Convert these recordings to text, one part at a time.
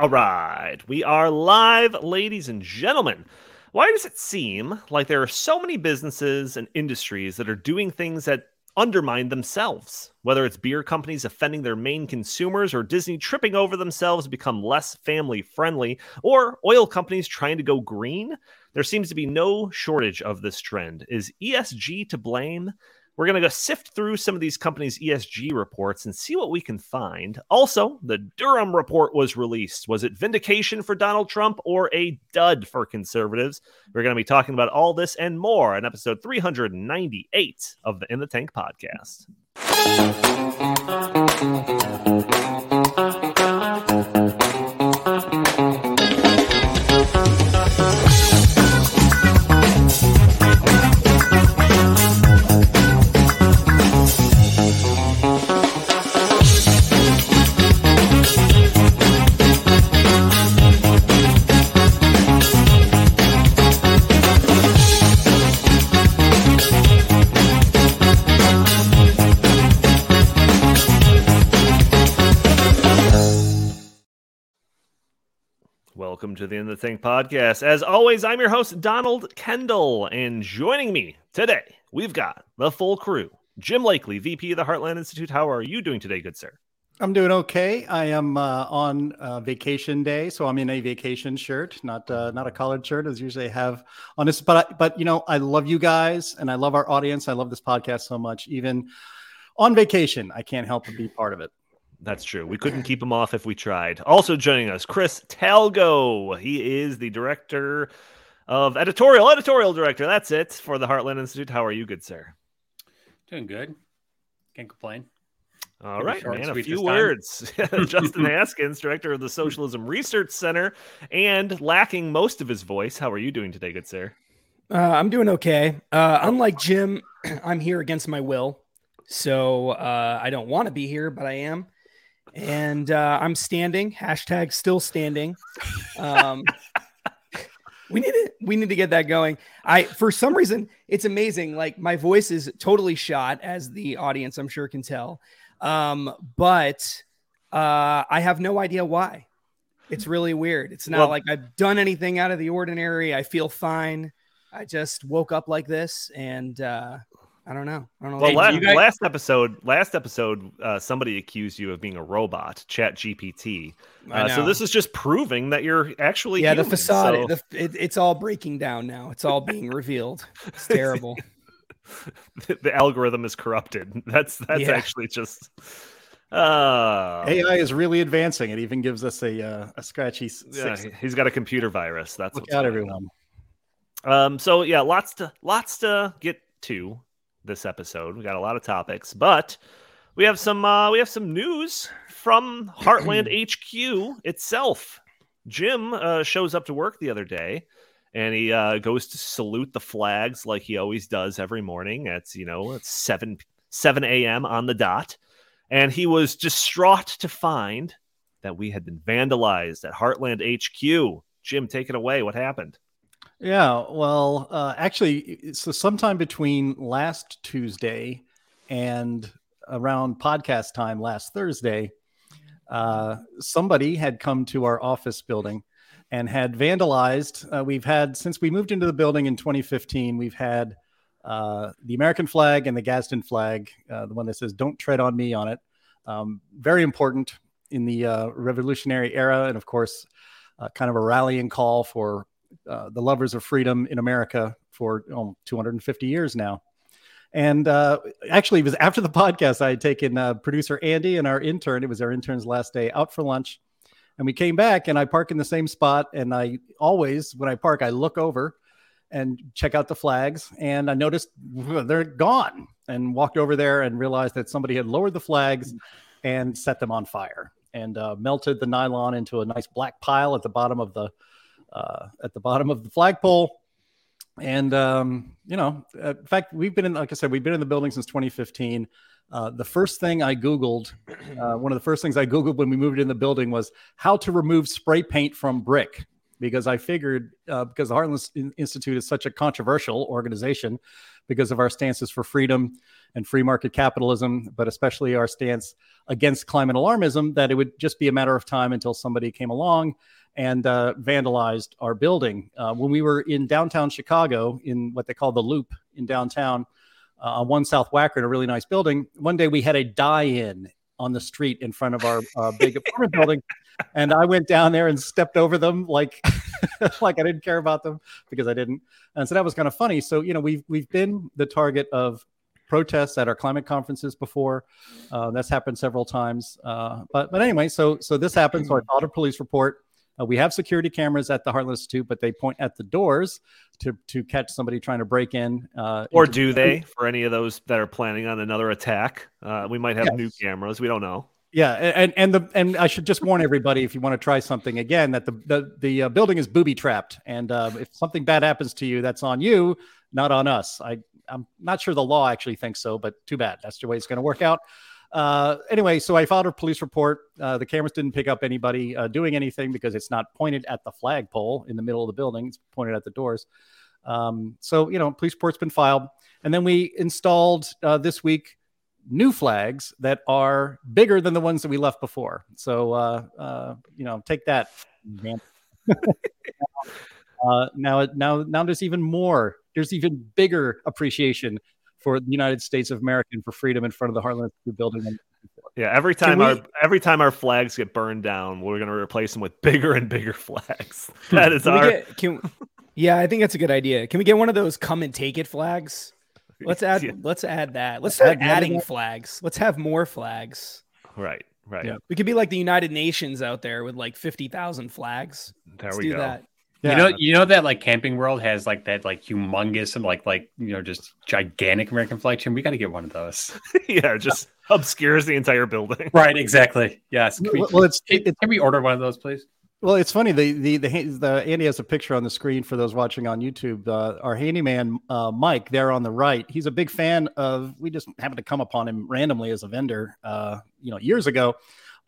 All right, we are live, ladies and gentlemen. Why does it seem like there are so many businesses and industries that are doing things that undermine themselves? Whether it's beer companies offending their main consumers, or Disney tripping over themselves to become less family friendly, or oil companies trying to go green, there seems to be no shortage of this trend. Is ESG to blame? We're going to go sift through some of these companies' ESG reports and see what we can find. Also, the Durham report was released. Was it vindication for Donald Trump or a dud for conservatives? We're going to be talking about all this and more in episode 398 of the In the Tank podcast. To the In the Tank podcast. As always, I'm your host, Donald Kendal, and joining me today, we've got the full crew. Jim Lakely, VP of the Heartland Institute. How are you doing today, good sir? I'm doing okay. I am uh, on uh, vacation day, so I'm in a vacation shirt, not uh, not a collared shirt as usually I have on this. But I, but you know, I love you guys, and I love our audience. I love this podcast so much. Even on vacation, I can't help but be part of it. That's true. We couldn't keep him off if we tried. Also joining us, Chris Talgo. He is the director of editorial, editorial director. That's it for the Heartland Institute. How are you, good sir? Doing good. Can't complain. All right, man. A few words. Justin Haskins, director of the Socialism Research Center, and lacking most of his voice. How are you doing today, good sir? Uh, I'm doing okay. Uh, unlike Jim, I'm here against my will, so uh, I don't want to be here, but I am and uh, I'm standing. Hashtag still standing. Um, we need to we need to get that going. I for some reason it's amazing. Like my voice is totally shot, as the audience I'm sure can tell. Um, but uh, I have no idea why. It's really weird. It's not well, like I've done anything out of the ordinary. I feel fine. I just woke up like this, and uh, I don't know. I don't know. Well, last, guys... last, episode, last episode, uh, somebody accused you of being a robot, Chat GPT. Uh, so this is just proving that you're actually yeah. Human, the facade, so... the, it, it's all breaking down now. It's all being revealed. It's terrible. the, the, algorithm is corrupted. That's that's yeah. actually just. Uh, AI is really advancing. It even gives us a uh, a scratchy. Yeah, he's got a computer virus. That's look out, everyone. Um. So yeah, lots to lots to get to this episode. We got a lot of topics, but we have some uh, we have some news from Heartland HQ itself. Jim uh, shows up to work the other day, and he uh, goes to salute the flags like he always does every morning. At you know it's seven seven a.m. on the dot, and he was distraught to find that we had been vandalized at Heartland HQ. Jim, take it away. What happened? Yeah, well, uh, actually, so sometime between last Tuesday and around podcast time last Thursday, uh, somebody had come to our office building and had vandalized. Uh, we've had, since we moved into the building in 2015, we've had uh, the American flag and the Gadsden flag, uh, the one that says, Don't tread on me on it. Um, very important in the uh, revolutionary era. And of course, kind of a rallying call for uh, the lovers of freedom in America for oh, 250 years now. And uh, actually, it was after the podcast I had taken uh, producer Andy and our intern. It was our intern's last day out for lunch, and we came back. And I park in the same spot. And I always, when I park, I look over and check out the flags. And I noticed they're gone. And walked over there and realized that somebody had lowered the flags and set them on fire and uh, melted the nylon into a nice black pile at the bottom of the uh, at the bottom of the flagpole. And um, you know, in fact, we've been in, like I said, we've been in the building since 2015. Uh, the first thing I Googled, uh, one of the first things I Googled when we moved in the building was how to remove spray paint from brick. because I figured uh, because the Heartland Institute is such a controversial organization because of our stances for freedom and free market capitalism, but especially our stance against climate alarmism, that it would just be a matter of time until somebody came along and uh, vandalized our building. Uh, when we were in downtown Chicago, in what they call the Loop in downtown, uh, on one South Wacker in a really nice building, one day we had a die-in on the street in front of our uh, big apartment building, and I went down there and stepped over them like like I didn't care about them because I didn't, and so that was kind of funny. So you know we've we've been the target of protests at our climate conferences before. Uh, that's happened several times. Uh, but but anyway, so so this happened. So I filed a police report. Uh, we have security cameras at the Heartland Institute, but they point at the doors to to catch somebody trying to break in. Uh, Or into- do they for any of those that are planning on another attack? Uh, we might have Yes. new cameras. We don't know. Yeah, and and the and I should just warn everybody if you want to try something again that the the the uh, building is booby trapped, and uh, if something bad happens to you, that's on you, not on us. I I'm not sure the law actually thinks so, but too bad. That's the way it's going to work out. Uh, anyway, so I filed a police report. Uh, the cameras didn't pick up anybody uh, doing anything because it's not pointed at the flagpole in the middle of the building; it's pointed at the doors. Um, so you know, police report's been filed, and then we installed uh, this week new flags that are bigger than the ones that we left before. So, uh, uh, you know, take that. uh, now, now, now there's even more. There's even bigger appreciation for the United States of America and for freedom in front of the Heartland Institute building. Yeah, every time we- our every time our flags get burned down, we're going to replace them with bigger and bigger flags. That is Can we our get, can, yeah, I think that's a good idea. Can we get one of those come and take it flags? Let's add Yeah, let's add that. Let's Add start more adding than- flags. Let's have more flags. right, right. Yeah. We could be like the United Nations out there with like 50,000 flags. There Let's we do go. that. Yeah. You know, you know that like Camping World has like that like humongous and like like you know just gigantic American flag chain. We got to get one of those. yeah, it just obscures the entire building. right, exactly. Yes. Can we, well, it's can, it's can we order one of those, please? Well, it's funny. The the the, the Andy has a picture on the screen for those watching on YouTube. Uh, our handyman uh, Mike there on the right. He's a big fan of. We just happened to come upon him randomly as a vendor, uh, you know, years ago.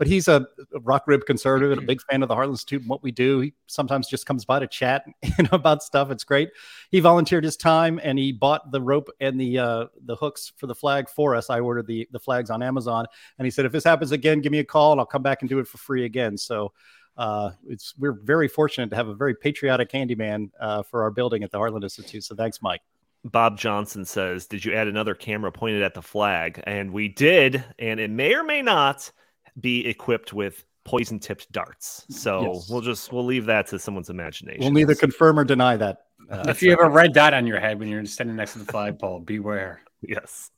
But he's a, rock rib conservative and a big fan of the Heartland Institute and what we do. He sometimes just comes by to chat you know, about stuff. It's great. He volunteered his time and he bought the rope and the uh, the hooks for the flag for us. I ordered the the flags on Amazon, and he said if this happens again, give me a call and I'll come back and do it for free again. So uh, it's we're very fortunate to have a very patriotic handyman uh, for our building at the Heartland Institute. So thanks, Mike. Bob Johnson says, "Did you add another camera pointed at the flag?" And we did, and it may or may not be equipped with poison-tipped darts. So Yes. we'll just we'll leave that to someone's imagination. We'll neither confirm or deny that. Uh, if you have a red dot on your head when you're standing next to the flagpole, beware. Yes.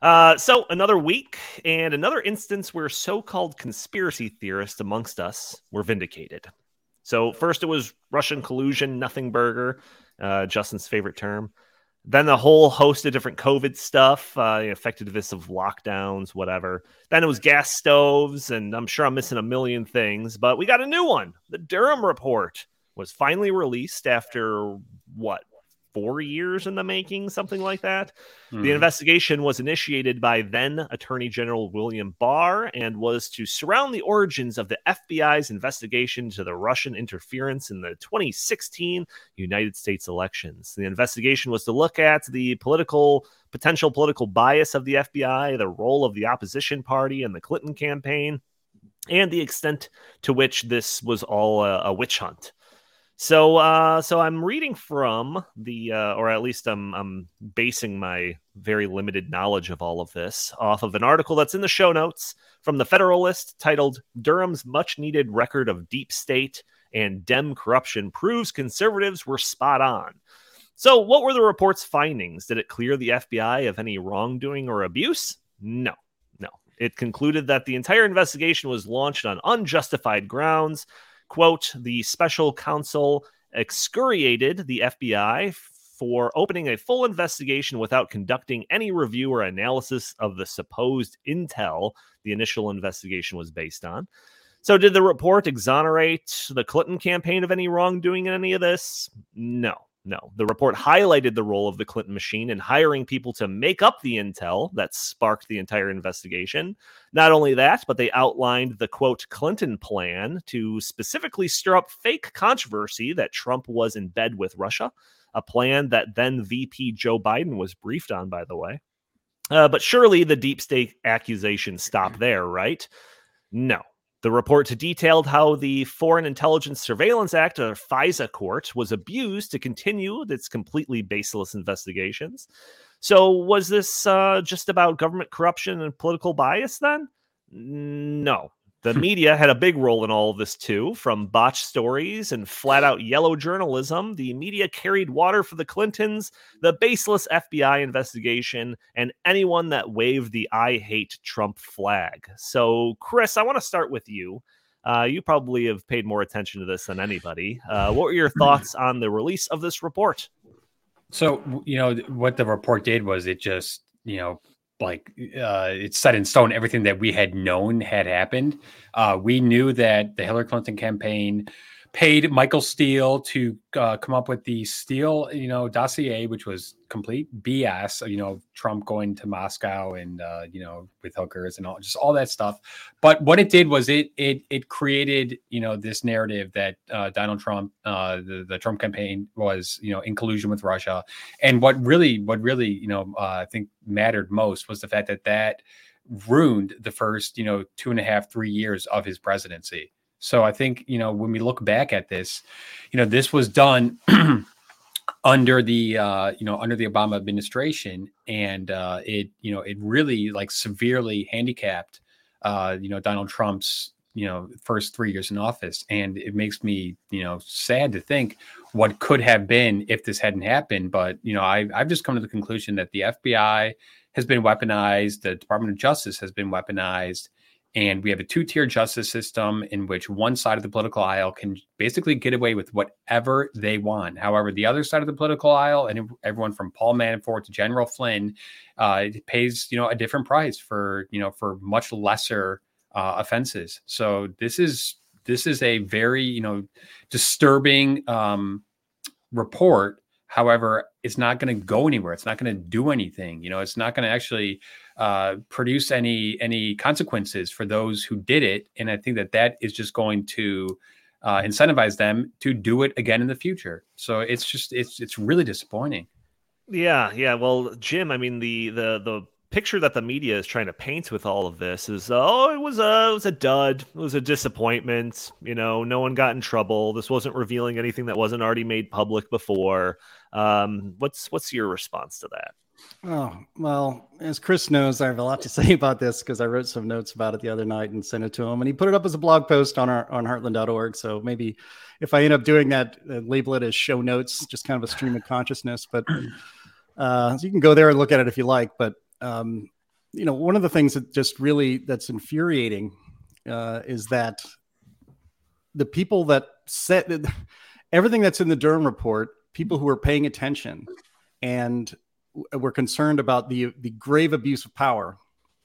Uh, so another week and another instance where so-called conspiracy theorists amongst us were vindicated. So first it was Russian collusion, nothing burger, uh, Justin's favorite term. Then the whole host of different COVID stuff, uh, the effectiveness of lockdowns, whatever. Then it was gas stoves, and I'm sure I'm missing a million things, but we got a new one. The Durham report was finally released after what four years in the making, something like that. The Mhm. investigation was initiated by then Attorney General William Barr and was to surround the origins of the FBI's investigation to the Russian interference in the 2016 United States elections. The investigation was to look at the political potential political bias of the FBI, the role of the opposition party in the Clinton campaign, and the extent to which this was all a, a witch hunt. So, uh, so I'm reading from the, uh, or at least I'm, I'm basing my very limited knowledge of all of this off of an article that's in the show notes from the Federalist titled "Durham's Much Needed Record of Deep State and Dem Corruption Proves Conservatives Were Spot On." So, what were the report's findings? Did it clear the FBI of any wrongdoing or abuse? No, no. It concluded that the entire investigation was launched on unjustified grounds quote, the special counsel excoriated the FBI for opening a full investigation without conducting any review or analysis of the supposed intel the initial investigation was based on. So, did the report exonerate the Clinton campaign of any wrongdoing in any of this? No. No, the report highlighted the role of the Clinton machine in hiring people to make up the intel that sparked the entire investigation. Not only that, but they outlined the quote Clinton plan to specifically stir up fake controversy that Trump was in bed with Russia, a plan that then VP Joe Biden was briefed on, by the way. Uh, but surely the deep state accusations stop there, right? No. The report detailed how the Foreign Intelligence Surveillance Act, or FISA court, was abused to continue its completely baseless investigations. So, was this uh, just about government corruption and political bias then? No. The media had a big role in all of this too. From botched stories and flat out yellow journalism, the media carried water for the Clintons, the baseless FBI investigation, and anyone that waved the I hate Trump flag. So, Chris, I want to start with you. Uh, you probably have paid more attention to this than anybody. Uh, what were your thoughts on the release of this report? So, you know, what the report did was it just, you know, like uh, it's set in stone. Everything that we had known had happened. Uh, we knew that the Hillary Clinton campaign paid Michael Steele to uh, come up with the Steele, you know, dossier, which was complete BS. You know, Trump going to Moscow and uh, you know with hookers and all, just all that stuff. But what it did was it it it created you know this narrative that uh, Donald Trump, uh, the the Trump campaign was you know in collusion with Russia. And what really what really you know uh, I think mattered most was the fact that that ruined the first you know two and a half three years of his presidency so I think, you know, when we look back at this, you know, this was done under the uh, you know under the Obama administration, and uh, it you know it really like severely handicapped uh, you know Donald Trump's you know first three years in office, and it makes me you know sad to think what could have been if this hadn't happened. But you know I I've just come to the conclusion that the FBI has been weaponized, the Department of Justice has been weaponized, and we have a two tier justice system in which one side of the political aisle can basically get away with whatever they want. However, the other side of the political aisle, and everyone from Paul Manafort to General Flynn, uh, pays you know a different price for you know for much lesser uh, offenses. So this is this is a very you know disturbing um, report. However, it's not going to go anywhere. It's not going to do anything. You know, it's not going to actually uh, produce any any consequences for those who did it. And I think that that is just going to uh, incentivize them to do it again in the future. So it's just it's it's really disappointing. Yeah, yeah. Well, Jim, I mean the the the picture that the media is trying to paint with all of this is oh it was a it was a dud it was a disappointment you know no one got in trouble this wasn't revealing anything that wasn't already made public before um, what's what's your response to that Oh, well, as Chris knows, I have a lot to say about this because I wrote some notes about it the other night and sent it to him. And he put it up as a blog post on our on heartland.org. So maybe if I end up doing that, uh, label it as show notes, just kind of a stream of consciousness. But uh, so you can go there and look at it if you like. But um, you know, one of the things that just really that's infuriating uh, is that the people that said everything that's in the Durham report, people who are paying attention and we're concerned about the the grave abuse of power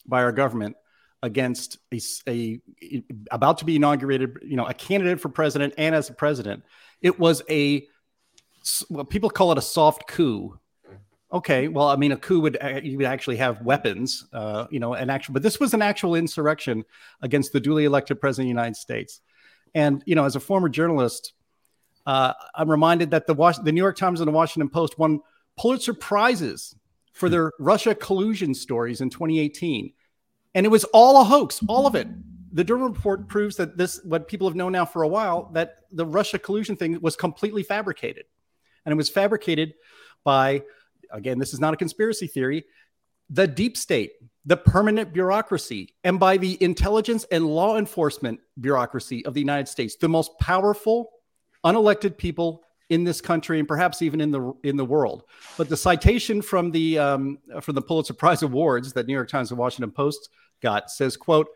by our government against a, a, about to be inaugurated, you know, a candidate for president and as a president. It was a well, people call it a soft coup. Okay, well, I mean, a coup would you would actually have weapons, uh, you know, an actual, but this was an actual insurrection against the duly elected president of the United States. And you know, as a former journalist, uh, I'm reminded that the Was- the New York Times and the Washington Post won Pulitzer Prizes for their Russia collusion stories in 2018. And it was all a hoax, all of it. The Durham report proves that this, what people have known now for a while, that the Russia collusion thing was completely fabricated. And it was fabricated by, again, this is not a conspiracy theory, the deep state, the permanent bureaucracy, and by the intelligence and law enforcement bureaucracy of the United States, the most powerful, unelected people in this country and perhaps even in the in the world. But the citation from the um, from the Pulitzer Prize awards that New York Times and Washington Post got says, "quote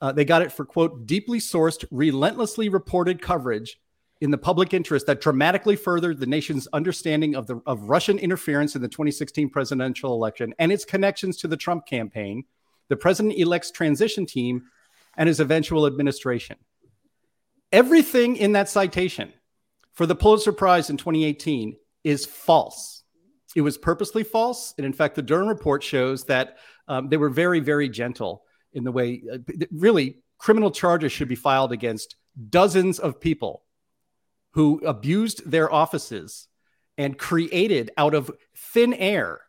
uh, They got it for quote deeply sourced, relentlessly reported coverage." In the public interest that dramatically furthered the nation's understanding of the of Russian interference in the 2016 presidential election and its connections to the Trump campaign, the president-elect's transition team, and his eventual administration. Everything in that citation for the Pulitzer Prize in 2018 is false. It was purposely false. And in fact, the Durham report shows that um, they were very, very gentle in the way, uh, really, criminal charges should be filed against dozens of people who abused their offices and created out of thin air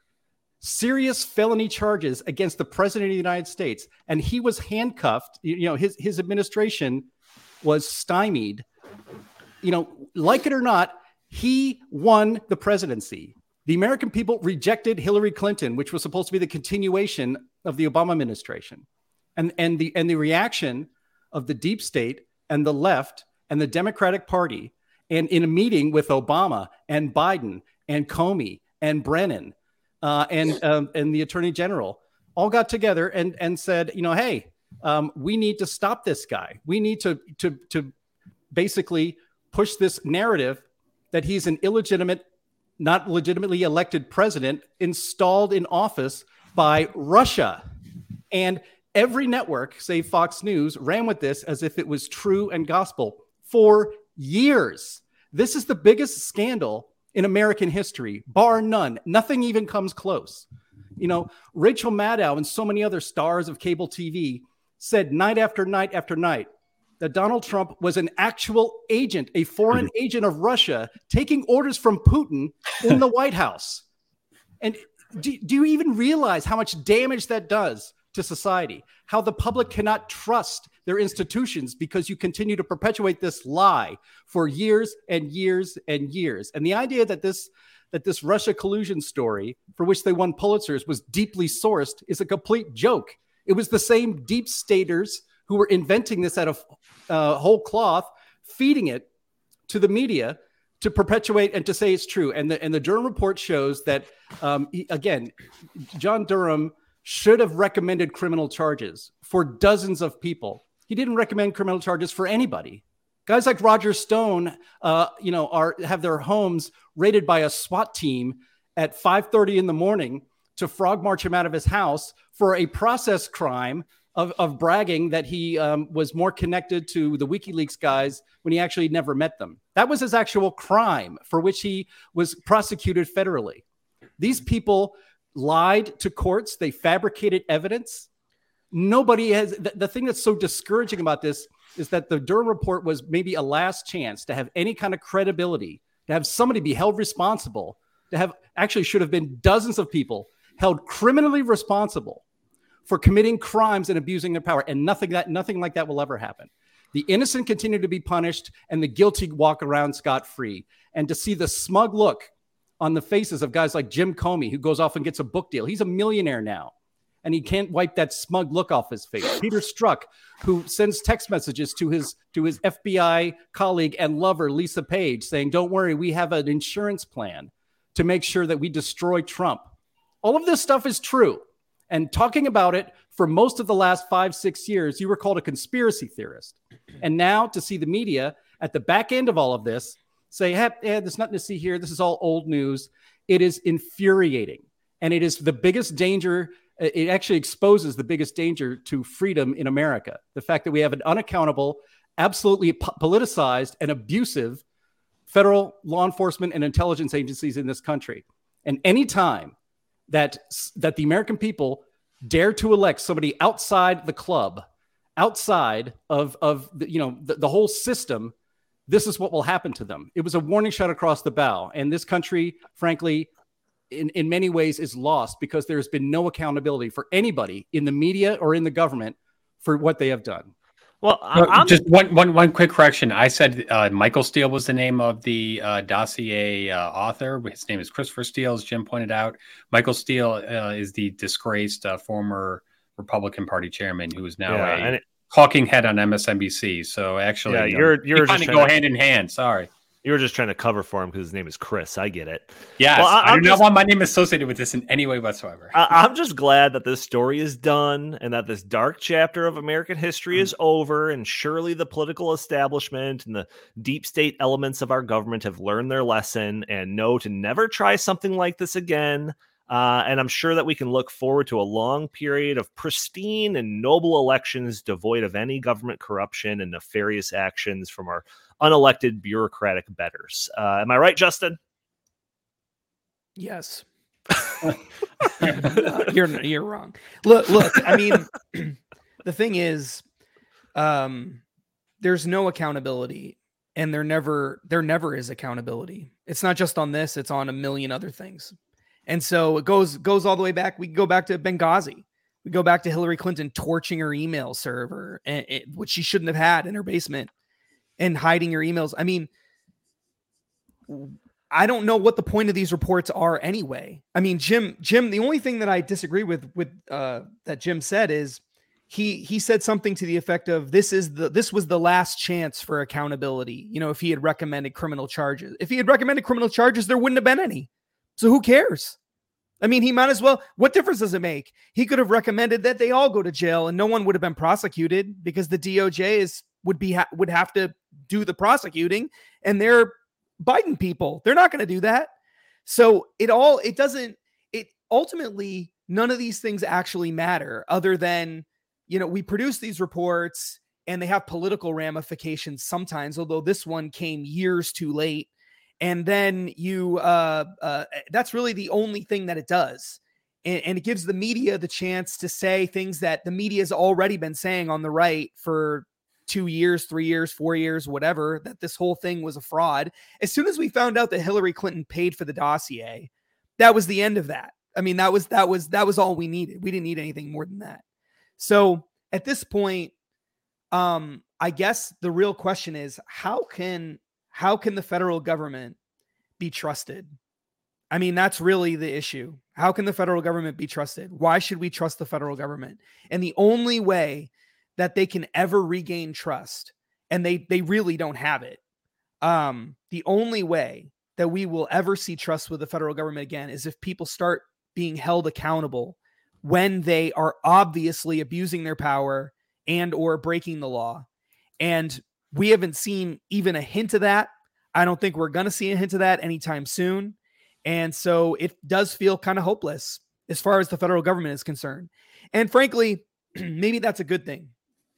serious felony charges against the president of the United States. And he was handcuffed. You know, his, his administration was stymied. You know, like it or not, he won the presidency. The American people rejected Hillary Clinton, which was supposed to be the continuation of the Obama administration. And, and, the, and the reaction of the deep state and the left and the Democratic Party, and in a meeting with Obama and Biden and Comey and Brennan uh, and um, and the Attorney General, all got together and and said, you know, hey, um, we need to stop this guy. We need to to to basically push this narrative that he's an illegitimate, not legitimately elected president installed in office by Russia. And every network, say Fox News, ran with this as if it was true and gospel for years. This is the biggest scandal in American history, bar none. Nothing even comes close. You know, Rachel Maddow and so many other stars of cable TV said night after night after night that Donald Trump was an actual agent, a foreign mm-hmm. agent of Russia, taking orders from Putin in the White House. And do, do you even realize how much damage that does to society? How the public cannot trust their institutions because you continue to perpetuate this lie for years and years and years. And the idea that this that this Russia collusion story, for which they won Pulitzers, was deeply sourced is a complete joke. It was the same deep staters who were inventing this out of uh, whole cloth, feeding it to the media to perpetuate and to say it's true. And the and the Durham report shows that um, he, again, John Durham should have recommended criminal charges for dozens of people. He didn't recommend criminal charges for anybody. Guys like Roger Stone, uh, you know, are have their homes raided by a SWAT team at 5:30 in the morning to frog march him out of his house for a process crime of, of bragging that he um, was more connected to the WikiLeaks guys when he actually never met them. That was his actual crime for which he was prosecuted federally. These people lied to courts, they fabricated evidence. Nobody has the, the thing that's so discouraging about this is that the Durham report was maybe a last chance to have any kind of credibility, to have somebody be held responsible, to have actually should have been dozens of people held criminally responsible for committing crimes and abusing their power. And nothing that nothing like that will ever happen. The innocent continue to be punished and the guilty walk around scot free. And to see the smug look on the faces of guys like Jim Comey, who goes off and gets a book deal. He's a millionaire now, and he can't wipe that smug look off his face. Peter Strzok, who sends text messages to his to his FBI colleague and lover Lisa Page, saying, "Don't worry, we have an insurance plan to make sure that we destroy Trump." All of this stuff is true and talking about it for most of the last five, six years, you were called a conspiracy theorist. And now to see the media at the back end of all of this say, hey, there's nothing to see here. This is all old news. It is infuriating. And it is the biggest danger. Uh, it actually exposes the biggest danger to freedom in America. The fact that we have an unaccountable, absolutely politicized, and abusive federal law enforcement and intelligence agencies in this country. And anytime that that the American people dare to elect somebody outside the club, outside of of the, you know the, the whole system, this is what will happen to them. It was a warning shot across the bow, and this country, frankly, in, in many ways is lost because there's been no accountability for anybody in the media or in the government for what they have done. Well, I'm... just one, one, one quick correction. I said uh, Michael Steele was the name of the uh, dossier uh, author. His name is Christopher Steele, as Jim pointed out. Michael Steele uh, is the disgraced uh, former Republican Party chairman who is now yeah, a it... talking head on MSNBC. So actually, yeah, you're you're kind of go to... hand in hand. Sorry. You were just trying to cover for him because his name is Chris. I get it. Yeah, well, I, I do just, not want my name associated with this in any way whatsoever. I, am just glad that this story is done and that this dark chapter of American history mm. is over. And surely the political establishment and the deep state elements of our government have learned their lesson and know to never try something like this again. Uh, and I'm sure that we can look forward to a long period of pristine and noble elections devoid of any government corruption and nefarious actions from our unelected bureaucratic betters. Uh, am I right, Justin? Yes. you're you're wrong. Look, look. I mean, the thing is, um, there's no accountability, and there never there never is accountability. It's not just on this; it's on a million other things. And so it goes goes all the way back. We go back to Benghazi. We go back to Hillary Clinton torching her email server, and it, which she shouldn't have had in her basement, and hiding your emails. I mean, I don't know what the point of these reports are anyway. I mean, Jim, Jim, the only thing that I disagree with with uh, that Jim said is he he said something to the effect of this is the this was the last chance for accountability. You know, if he had recommended criminal charges, if he had recommended criminal charges, there wouldn't have been any. So who cares? I mean, he might as well. What difference does it make? He could have recommended that they all go to jail and no one would have been prosecuted because the DOJ is would be would have to do the prosecuting and they're Biden people. They're not going to do that. So it all it doesn't it ultimately none of these things actually matter other than you know we produce these reports and they have political ramifications sometimes although this one came years too late and then you uh, uh that's really the only thing that it does and, and it gives the media the chance to say things that the media has already been saying on the right for two years, three years, four years, whatever, that this whole thing was a fraud. As soon as we found out that Hillary Clinton paid for the dossier, that was the end of that. I mean, that was that was that was all we needed. We didn't need anything more than that. So at this point, um, I guess the real question is how can how can the federal government be trusted? I mean, that's really the issue. How can the federal government be trusted? Why should we trust the federal government? And the only way that they can ever regain trust and they they really don't have it. Um the only way that we will ever see trust with the federal government again is if people start being held accountable when they are obviously abusing their power and or breaking the law. And we haven't seen even a hint of that. I don't think we're going to see a hint of that anytime soon. And so it does feel kind of hopeless as far as the federal government is concerned. And frankly maybe that's a good thing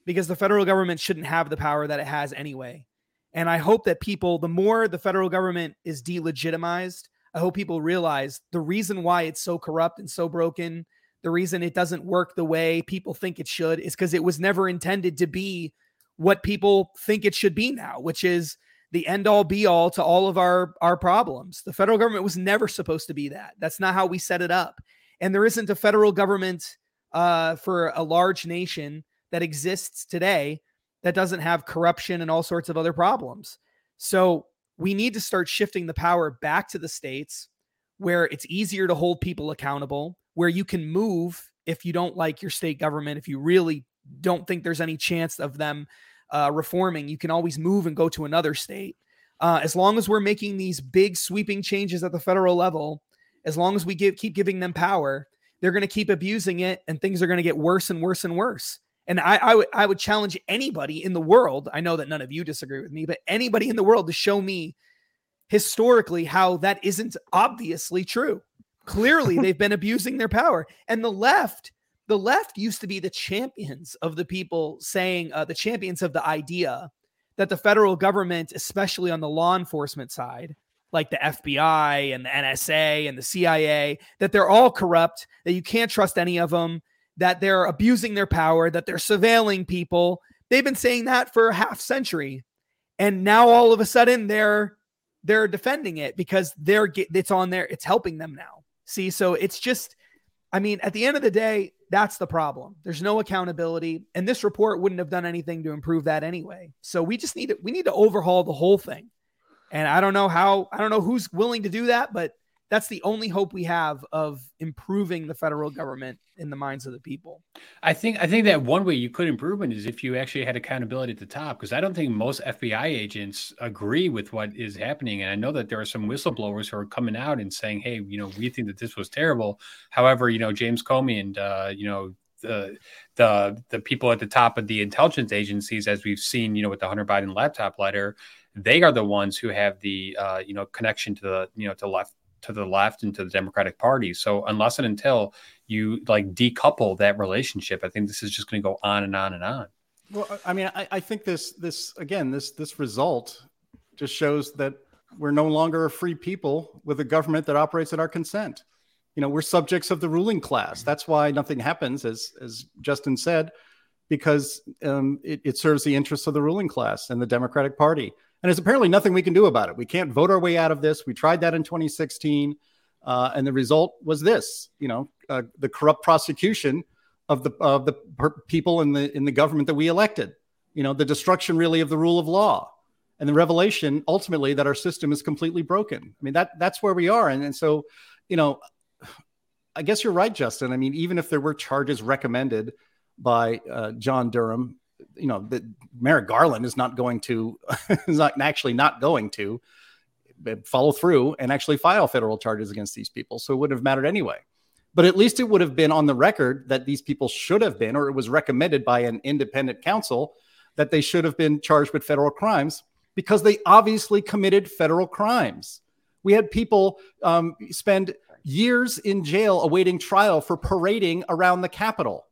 because the federal government shouldn't have the power that it has anyway. And I hope that people, the more the federal government is delegitimized, I hope people realize the reason why it's so corrupt and so broken, the reason it doesn't work the way people think it should is because it was never intended to be what people think it should be now, which is the end all be all to all of our our problems. The federal government was never supposed to be that. That's not how we set it up. And there isn't a federal government uh, for a large nation that exists today that doesn't have corruption and all sorts of other problems. So we need to start shifting the power back to the states where it's easier to hold people accountable, where you can move if you don't like your state government, if you really don't think there's any chance of them uh, reforming, you can always move and go to another state. Uh, as long as we're making these big sweeping changes at the federal level, as long as we give, keep giving them power, they're going to keep abusing it and things are going to get worse and worse and worse. And I, I would I would challenge anybody in the world. I know that none of you disagree with me, but anybody in the world to show me historically how that isn't obviously true. Clearly, they've been abusing their power. And the left, the left used to be the champions of the people saying uh, the champions of the idea that the federal government, especially on the law enforcement side, like the FBI and the NSA and the CIA, that they're all corrupt, that you can't trust any of them, that they're abusing their power, that they're surveilling people. They've been saying that for a half century. And now all of a sudden they're they're defending it because they're it's on there, it's helping them now. See, so it's just I mean, at the end of the day, that's the problem. There's no accountability, and this report wouldn't have done anything to improve that anyway. So we just need to we need to overhaul the whole thing. And I don't know how I don't know who's willing to do that, but that's the only hope we have of improving the federal government in the minds of the people. I think I think that one way you could improve it is if you actually had accountability at the top, because I don't think most FBI agents agree with what is happening. And I know that there are some whistleblowers who are coming out and saying, "Hey, you know, we think that this was terrible." However, you know, James Comey and uh, you know the the the people at the top of the intelligence agencies, as we've seen, you know, with the Hunter Biden laptop letter, they are the ones who have the uh, you know connection to the you know to left to the left and to the Democratic Party. So unless and until you like decouple that relationship, I think this is just going to go on and on and on. Well, I mean, I, I think this this again this this result just shows that we're no longer a free people with a government that operates at our consent. You know, we're subjects of the ruling class. That's why nothing happens, as as Justin said, because um, it, it serves the interests of the ruling class and the Democratic Party. And there's apparently nothing we can do about it. We can't vote our way out of this. We tried that in 2016, uh, and the result was this. You know, uh, the corrupt prosecution of the of the per- people in the in the government that we elected. You know, the destruction really of the rule of law and the revelation ultimately that our system is completely broken. I mean, that that's where we are. And, and so, you know, I guess you're right, Justin. I mean, even if there were charges recommended by uh, John Durham, you know, that Merrick Garland is not going to, is not actually not going to follow through and actually file federal charges against these people. So it wouldn't have mattered anyway. But at least it would have been on the record that these people should have been, or it was recommended by an independent counsel that they should have been charged with federal crimes because they obviously committed federal crimes. We had people um, spend years in jail awaiting trial for parading around the Capitol.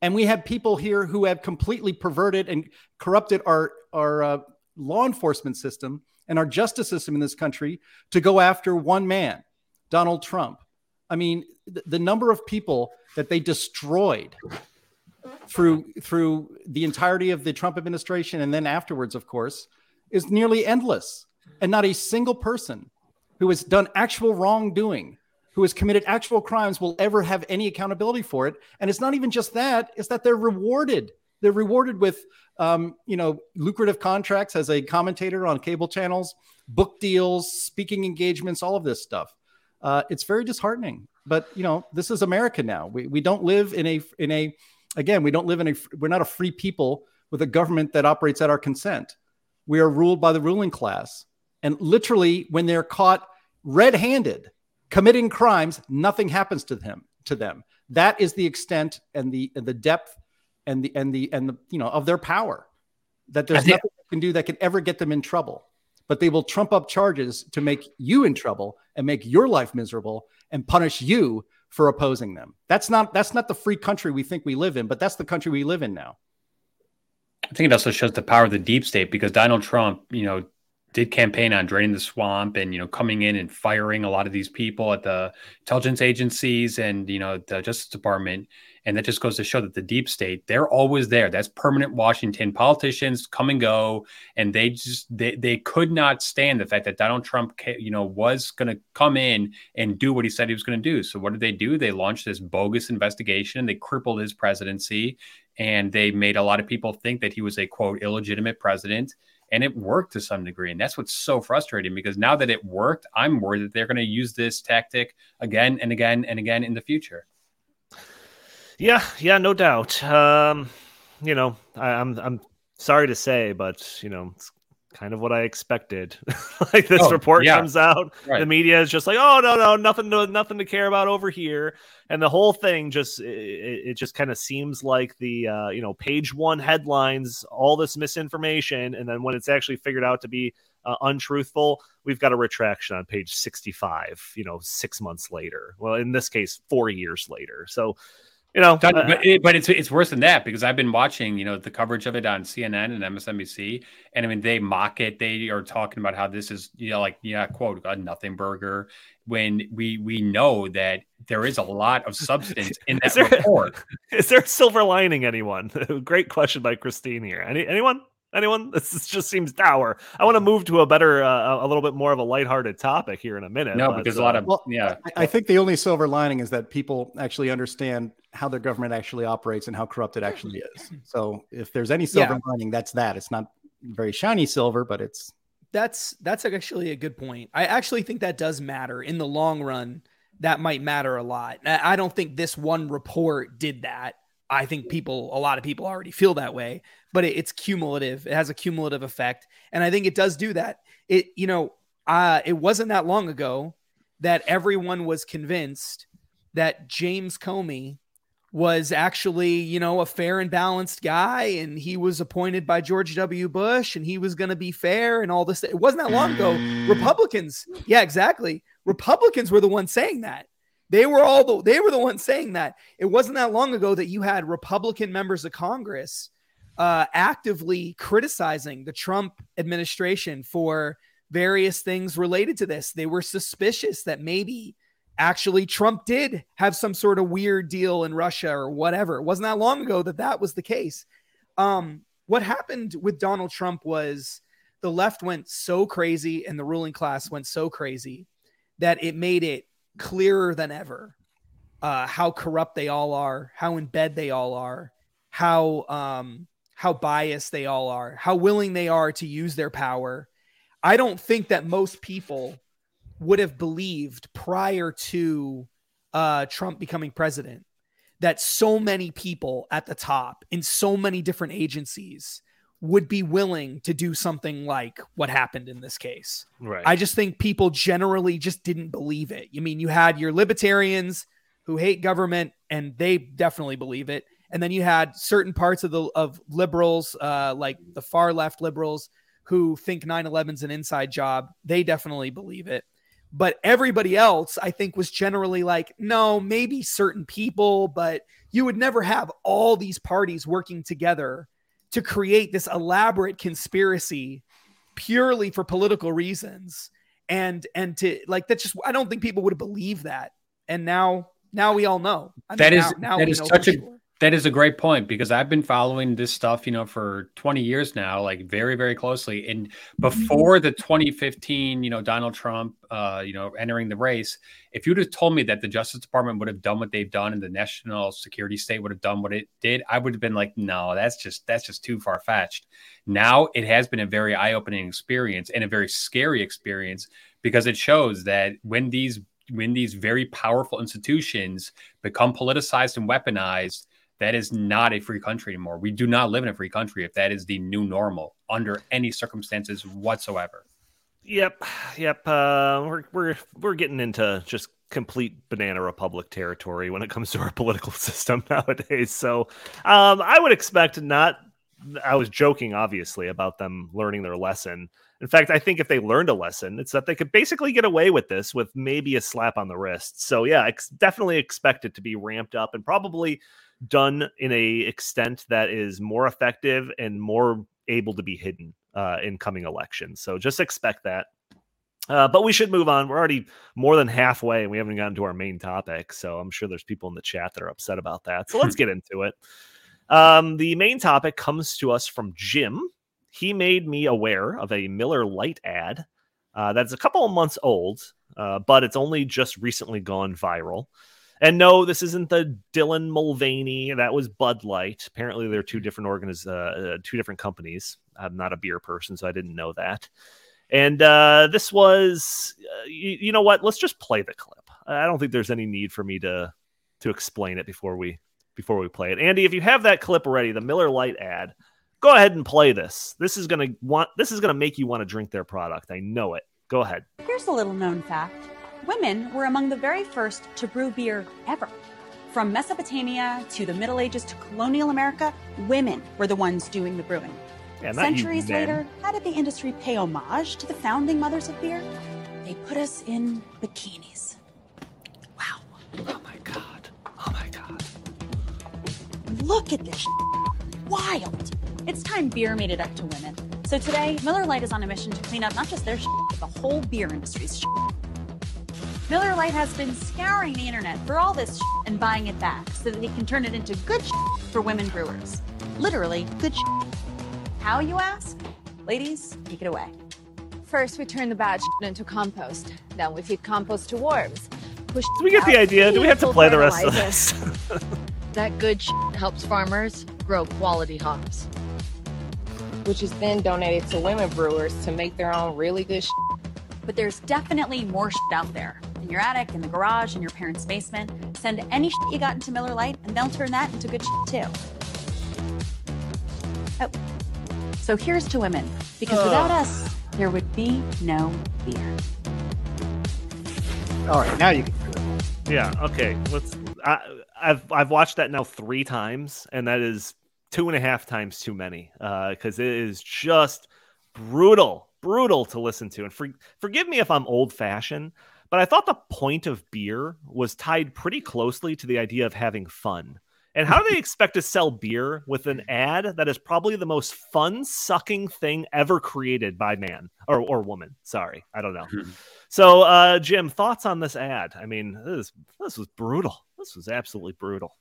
And we have people here who have completely perverted and corrupted our, our uh, law enforcement system and our justice system in this country to go after one man, Donald Trump. I mean, the, the number of people that they destroyed through through the entirety of the Trump administration and then afterwards, of course, is nearly endless. And not a single person who has done actual wrongdoing, who has committed actual crimes, will ever have any accountability for it. And it's not even just that; it's that they're rewarded. They're rewarded with, um, you know, lucrative contracts as a commentator on cable channels, book deals, speaking engagements, all of this stuff. Uh, it's very disheartening. But you know, this is America now. We we don't live in a in a again, we don't live in a, we're not a free people with a government that operates at our consent. We are ruled by the ruling class. And literally, when they're caught red handed committing crimes, nothing happens to them. To them, that is the extent and the and the depth and the and the and the you know of their power. That there's think- nothing they can do that can ever get them in trouble. But they will trump up charges to make you in trouble and make your life miserable and punish you for opposing them. That's not that's not the free country we think we live in, but that's the country we live in now. I think it also shows the power of the deep state because Donald Trump, you know, did campaign on draining the swamp and you know coming in and firing a lot of these people at the intelligence agencies and you know the Justice Department and that just goes to show that the deep state, they're always there. That's permanent Washington. Politicians come and go, and they just they, they could not stand the fact that Donald Trump, you know, was going to come in and do what he said he was going to do. So what did they do? They launched this bogus investigation. They crippled his presidency, and they made a lot of people think that he was a quote illegitimate president and it worked to some degree. And that's what's so frustrating because now that it worked, I'm worried that they're going to use this tactic again and again and again in the future. Yeah, yeah, no doubt. Um, you know, I, I'm I'm sorry to say, but you know, it's kind of what I expected. like this oh, report yeah. comes out, right. the media is just like, "Oh no, no, nothing, to nothing to care about over here," and the whole thing just it, it just kind of seems like the uh, you know page one headlines, all this misinformation, and then when it's actually figured out to be uh, untruthful, we've got a retraction on page sixty five. You know, six months later. Well, in this case, four years later. So you know, but, uh, it, but, it's it's worse than that because I've been watching, you know, the coverage of it on CNN and MSNBC, and I mean they mock it. They are talking about how this is, you know, like yeah, quote a nothing burger. When we we know that there is a lot of substance in that is there, report. Is there a silver lining? Anyone? Great question by Christine here. Any anyone? Anyone? This just seems dour. I want to move to a better, uh, a little bit more of a lighthearted topic here in a minute. No, but, because a lot of well, yeah. I, I think the only silver lining is that people actually understand how their government actually operates and how corrupt it actually is. So if there's any silver yeah. lining, that's that. It's not very shiny silver, but it's that's that's actually a good point. I actually think that does matter in the long run. That might matter a lot. I don't think this one report did that. I think people, a lot of people already feel that way, but it, it's cumulative. It has a cumulative effect. And I think it does do that. It, you know, uh, it wasn't that long ago that everyone was convinced that James Comey was actually, you know, a fair and balanced guy and he was appointed by George W. Bush and he was going to be fair and all this. It wasn't that long ago. Republicans, yeah, exactly. Republicans were the ones saying that. They were all the they were the ones saying that. It wasn't that long ago that you had Republican members of Congress uh, actively criticizing the Trump administration for various things related to this. They were suspicious that maybe actually Trump did have some sort of weird deal in Russia or whatever. It wasn't that long ago that that was the case. Um, what happened with Donald Trump was the left went so crazy and the ruling class went so crazy that it made it clearer than ever uh, how corrupt they all are, how in bed they all are, how um, how biased they all are, how willing they are to use their power. I don't think that most people would have believed prior to uh, Trump becoming president that so many people at the top in so many different agencies would be willing to do something like what happened in this case. Right. I just think people generally just didn't believe it. You mean you had your libertarians who hate government and they definitely believe it. And then you had certain parts of the of liberals, uh, like the far left liberals, who think 9-11 is an inside job. They definitely believe it. But everybody else, I think, was generally like, no, maybe certain people, but you would never have all these parties working together to create this elaborate conspiracy purely for political reasons. And and to like that just i don't think people would have believed that. And now now we all know. I mean, that is now, now that is such a sure. That is a great point because I've been following this stuff, you know, for 20 years now, like very, very closely. And before the 2015, you know, Donald Trump, uh, you know, entering the race, if you'd have told me that the Justice Department would have done what they've done and the national security state would have done what it did, I would have been like, no, that's just that's just too far fetched. Now it has been a very eye-opening experience and a very scary experience because it shows that when these when these very powerful institutions become politicized and weaponized that is not a free country anymore. We do not live in a free country if that is the new normal under any circumstances whatsoever. Yep, yep. Uh, we're we're we're getting into just complete banana republic territory when it comes to our political system nowadays. So, um, I would expect not. I was joking, obviously, about them learning their lesson. In fact, I think if they learned a lesson, it's that they could basically get away with this with maybe a slap on the wrist. So, yeah, ex- definitely expect it to be ramped up and probably done in a extent that is more effective and more able to be hidden uh, in coming elections. So just expect that. Uh, but we should move on. We're already more than halfway and we haven't gotten to our main topic. So I'm sure there's people in the chat that are upset about that. So let's get into it. Um, the main topic comes to us from Jim. He made me aware of a Miller Lite ad uh, that's a couple of months old, uh, but it's only just recently gone viral. And no, this isn't the Dylan Mulvaney. That was Bud Light. Apparently, they're two different organiz- uh, uh, two different companies. I'm not a beer person, so I didn't know that. And uh, this was, uh, you, you, know what? Let's just play the clip. I don't think there's any need for me to to explain it before we before we play it. Andy, if you have that clip already, the Miller Lite ad, go ahead and play this. This is gonna want. This is gonna make you want to drink their product. I know it. Go ahead. Here's a little known fact women were among the very first to brew beer ever. From Mesopotamia to the Middle Ages to colonial America, women were the ones doing the brewing. Yeah, Centuries later, how did the industry pay homage to the founding mothers of beer? They put us in bikinis. Wow. Oh my God. Oh my God. Look at this. Wild. It's time beer made it up to women. So today, Miller Lite is on a mission to clean up not just their s, but the whole beer industry's s. Miller Lite has been scouring the internet for all this and buying it back so that they can turn it into good s for women brewers. Literally, good How, you ask? Ladies, take it away. First, we turn the bad into compost. Then we feed compost to worms. Push Do we get the idea? Do we have to play the rest of this? that good helps farmers grow quality hops. Which is then donated to women brewers to make their own really good But there's definitely more out there in your attic, in the garage, in your parents' basement. Send any shit you got into Miller Lite, and they'll turn that into good shit too. Oh. So here's to women, because without us, there would be no beer. All right, now you can. do it. Yeah. Okay. Let's. I, I've I've watched that now three times, and that is two and a half times too many. Because uh, it is just brutal, brutal to listen to. And for, forgive me if I'm old fashioned, but I thought the point of beer was tied pretty closely to the idea of having fun. And how do they expect to sell beer with an ad that is probably the most fun sucking thing ever created by man or, or woman? Sorry, I don't know. So, uh, Jim, thoughts on this ad? I mean, this this was brutal. This was absolutely brutal.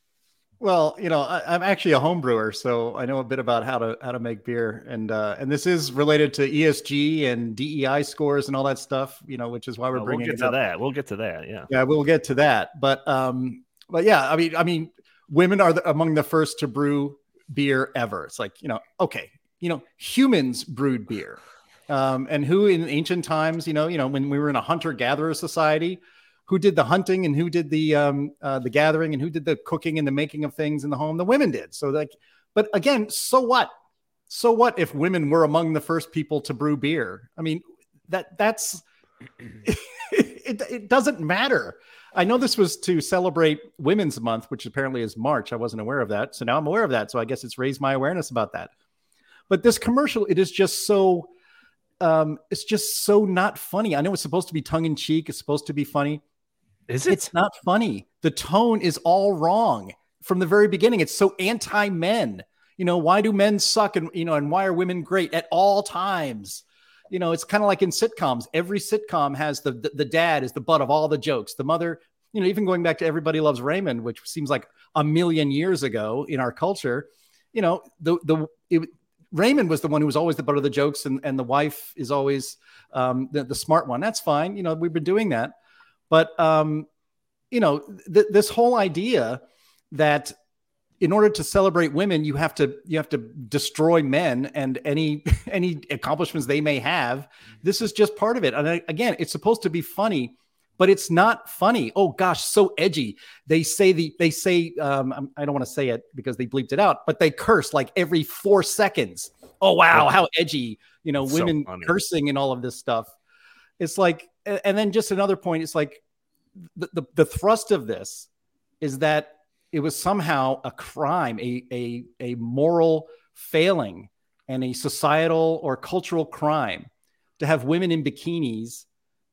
Well, you know, I, I'm actually a home brewer, so I know a bit about how to how to make beer, and uh, and this is related to ESG and DEI scores and all that stuff. You know, which is why we're we'll bringing get it to up. that. We'll get to that. Yeah. Yeah, we'll get to that. But um, but yeah, I mean, I mean, women are the, among the first to brew beer ever. It's like you know, okay, you know, humans brewed beer, um, and who in ancient times, you know, you know, when we were in a hunter gatherer society, who did the hunting and who did the um, uh, the gathering and who did the cooking and the making of things in the home? The women did. So like, but again, so what? So what if women were among the first people to brew beer? I mean, that that's it, it doesn't matter. I know this was to celebrate Women's Month, which apparently is March. I wasn't aware of that. So now I'm aware of that. So I guess it's raised my awareness about that. But this commercial, it is just so um it's just so not funny. I know it's supposed to be tongue in cheek, it's supposed to be funny. Is it? It's not funny. The tone is all wrong from the very beginning. It's so anti-men. You know, why do men suck and you know, and why are women great at all times? You know, it's kind of like in sitcoms. Every sitcom has the, the the dad is the butt of all the jokes. The mother, you know, even going back to Everybody Loves Raymond, which seems like a million years ago in our culture. You know, the the it, Raymond was the one who was always the butt of the jokes, and, and the wife is always um, the, the smart one. That's fine. You know, we've been doing that. But, um, you know, th- this whole idea that in order to celebrate women, you have to you have to destroy men and any any accomplishments they may have. This is just part of it. And I, again, it's supposed to be funny, but it's not funny. Oh gosh, so edgy. They say the they say um, I'm- don't want to say it because they bleeped it out, but they curse like every four seconds. Oh wow, how edgy! You know, So women funny. cursing and all of this stuff. It's like, and then just another point. It's like the, the, the thrust of this is that it was somehow a crime, a, a, a moral failing, and a societal or cultural crime to have women in bikinis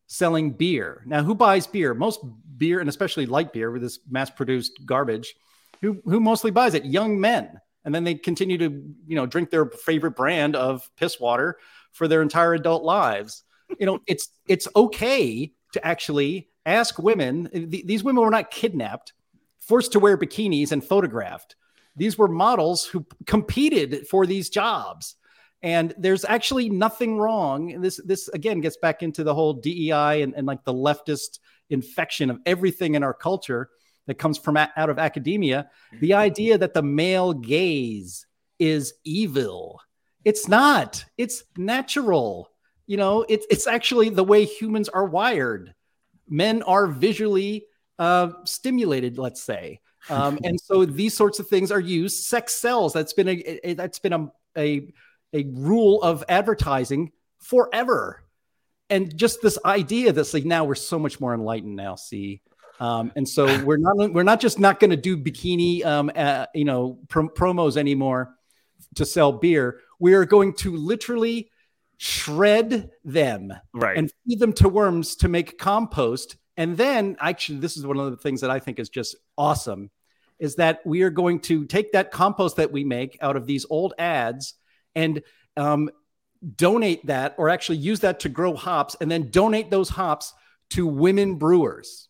selling beer. Now, who buys beer? Most beer, and especially light beer with this mass produced garbage, who, who mostly buys it? Young men. And then they continue to, you know, drink their favorite brand of piss water for their entire adult lives. You know, it's it's okay to actually ask women. th- these women were not kidnapped, forced to wear bikinis and photographed. These were models who competed for these jobs. And there's actually nothing wrong. And this this again gets back into the whole DEI and, and like the leftist infection of everything in our culture that comes from a- out of academia. The idea that the male gaze is evil. It's not. It's natural. You know, it's it's actually the way humans are wired. Men are visually uh, stimulated, let's say, um, and so these sorts of things are used. Sex sells. That's been a, a that's been a, a a rule of advertising forever. And just this idea that's like now we're so much more enlightened now. See, um, and so we're not we're not just not going to do bikini um, uh, you know prom- promos anymore to sell beer. We are going to literally shred them Right. and feed them to worms to make compost. And then, actually, this is one of the things that I think is just awesome is that we are going to take that compost that we make out of these old ads and um, donate that, or actually use that to grow hops, and then donate those hops to women brewers.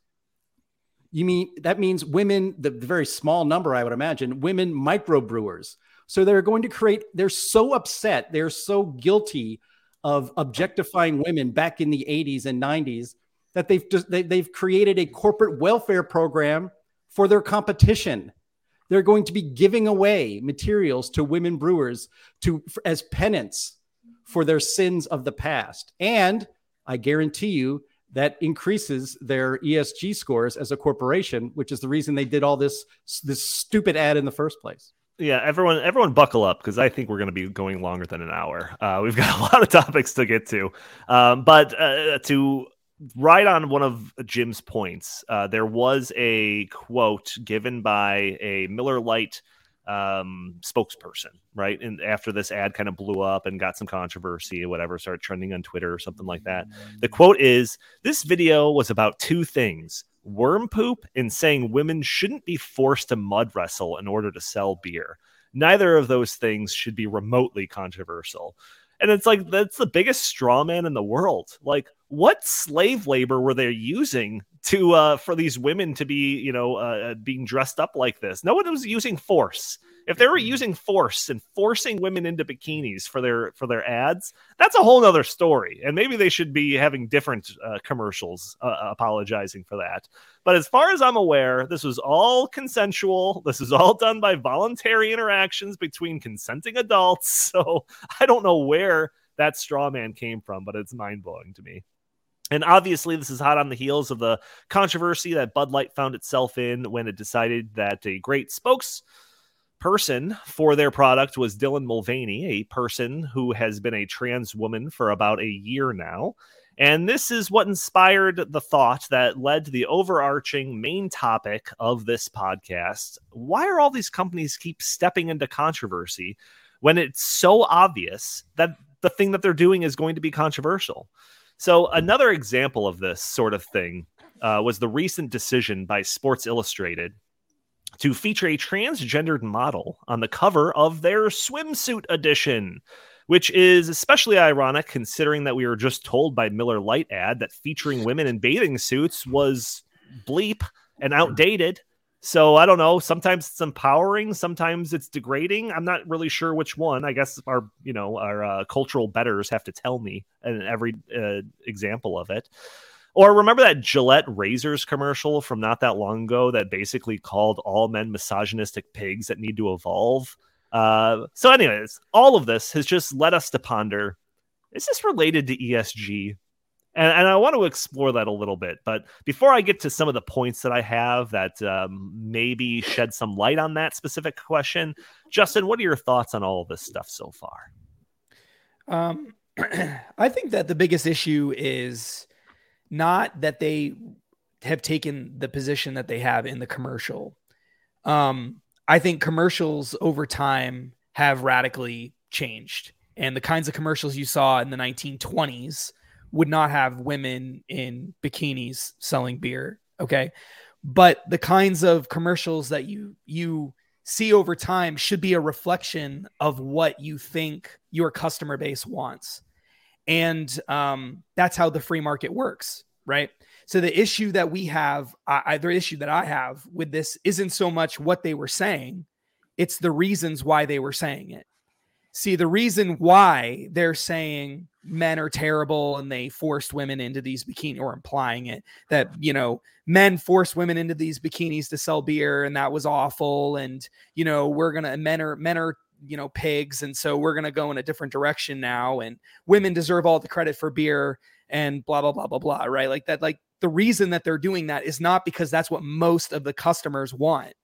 You mean that means women, the, the very small number, I would imagine, women microbrewers. So they're going to create, they're so upset, they're so guilty of objectifying women back in the 80s and 90s that they've just they, they've created a corporate welfare program for their competition. They're going to be giving away materials to women brewers to as penance for their sins of the past. And I guarantee you that increases their ESG scores as a corporation, which is the reason they did all this this stupid ad in the first place. Yeah, everyone, everyone, buckle up because I think we're going to be going longer than an hour. Uh, we've got a lot of topics to get to, um, but uh, to ride on one of Jim's points, uh, there was a quote given by a Miller Lite um, spokesperson, right? And after this ad kind of blew up and got some controversy or whatever, started trending on Twitter or something like that. The quote is: "This video was about two things: worm poop and saying women shouldn't be forced to mud wrestle in order to sell beer. Neither of those things should be remotely controversial. And it's like that's the biggest straw man in the world. Like, what slave labor were they using to uh for these women to be, you know, uh, uh being dressed up like this? No one was using force. If they were Mm-hmm. using force and forcing women into bikinis for their for their ads, that's a whole nother story. And maybe they should be having different uh, commercials uh, apologizing for that. But as far as I'm aware, this was all consensual. This is all done by voluntary interactions between consenting adults. So I don't know where that straw man came from, but it's mind blowing to me. And obviously, this is hot on the heels of the controversy that Bud Light found itself in when it decided that a great spokes person for their product was Dylan Mulvaney, a person who has been a trans woman for about a year now. And this is what inspired the thought that led to the overarching main topic of this podcast. Why are all these companies keep stepping into controversy when it's so obvious that the thing that they're doing is going to be controversial? So, another example of this sort of thing uh, was the recent decision by Sports Illustrated to feature a transgendered model on the cover of their swimsuit edition, which is especially ironic considering that we were just told by Miller Lite ad that featuring women in bathing suits was bleep and outdated. So I don't know. Sometimes it's empowering, sometimes it's degrading. I'm not really sure which one. I guess our, you know, our uh, cultural betters have to tell me in every uh, example of it. Or remember that Gillette razors commercial from not that long ago that basically called all men misogynistic pigs that need to evolve? Uh, so, anyways, all of this has just led us to ponder is this related to ESG? And, and I want to explore that a little bit. But before I get to some of the points that I have that um, maybe shed some light on that specific question, Justin, what are your thoughts on all of this stuff so far? Um, I think that the biggest issue is not that they have taken the position that they have in the commercial. Um, I think commercials over time have radically changed. And the kinds of commercials you saw in the 1920s would not have women in bikinis selling beer. Okay. But the kinds of commercials that you you see over time should be a reflection of what you think your customer base wants. And um, that's how the free market works, right? So the issue that we have, I, the issue that I have with this isn't so much what they were saying, it's the reasons why they were saying it. See, the reason why they're saying men are terrible and they forced women into these bikini or implying it that, you know, men forced women into these bikinis to sell beer and that was awful. And, you know, we're going to, men are, men are, you know, pigs. And so we're going to go in a different direction now. And women deserve all the credit for beer and blah, blah, blah, blah, blah. Right. Like that, like the reason that they're doing that is not because that's what most of the customers want.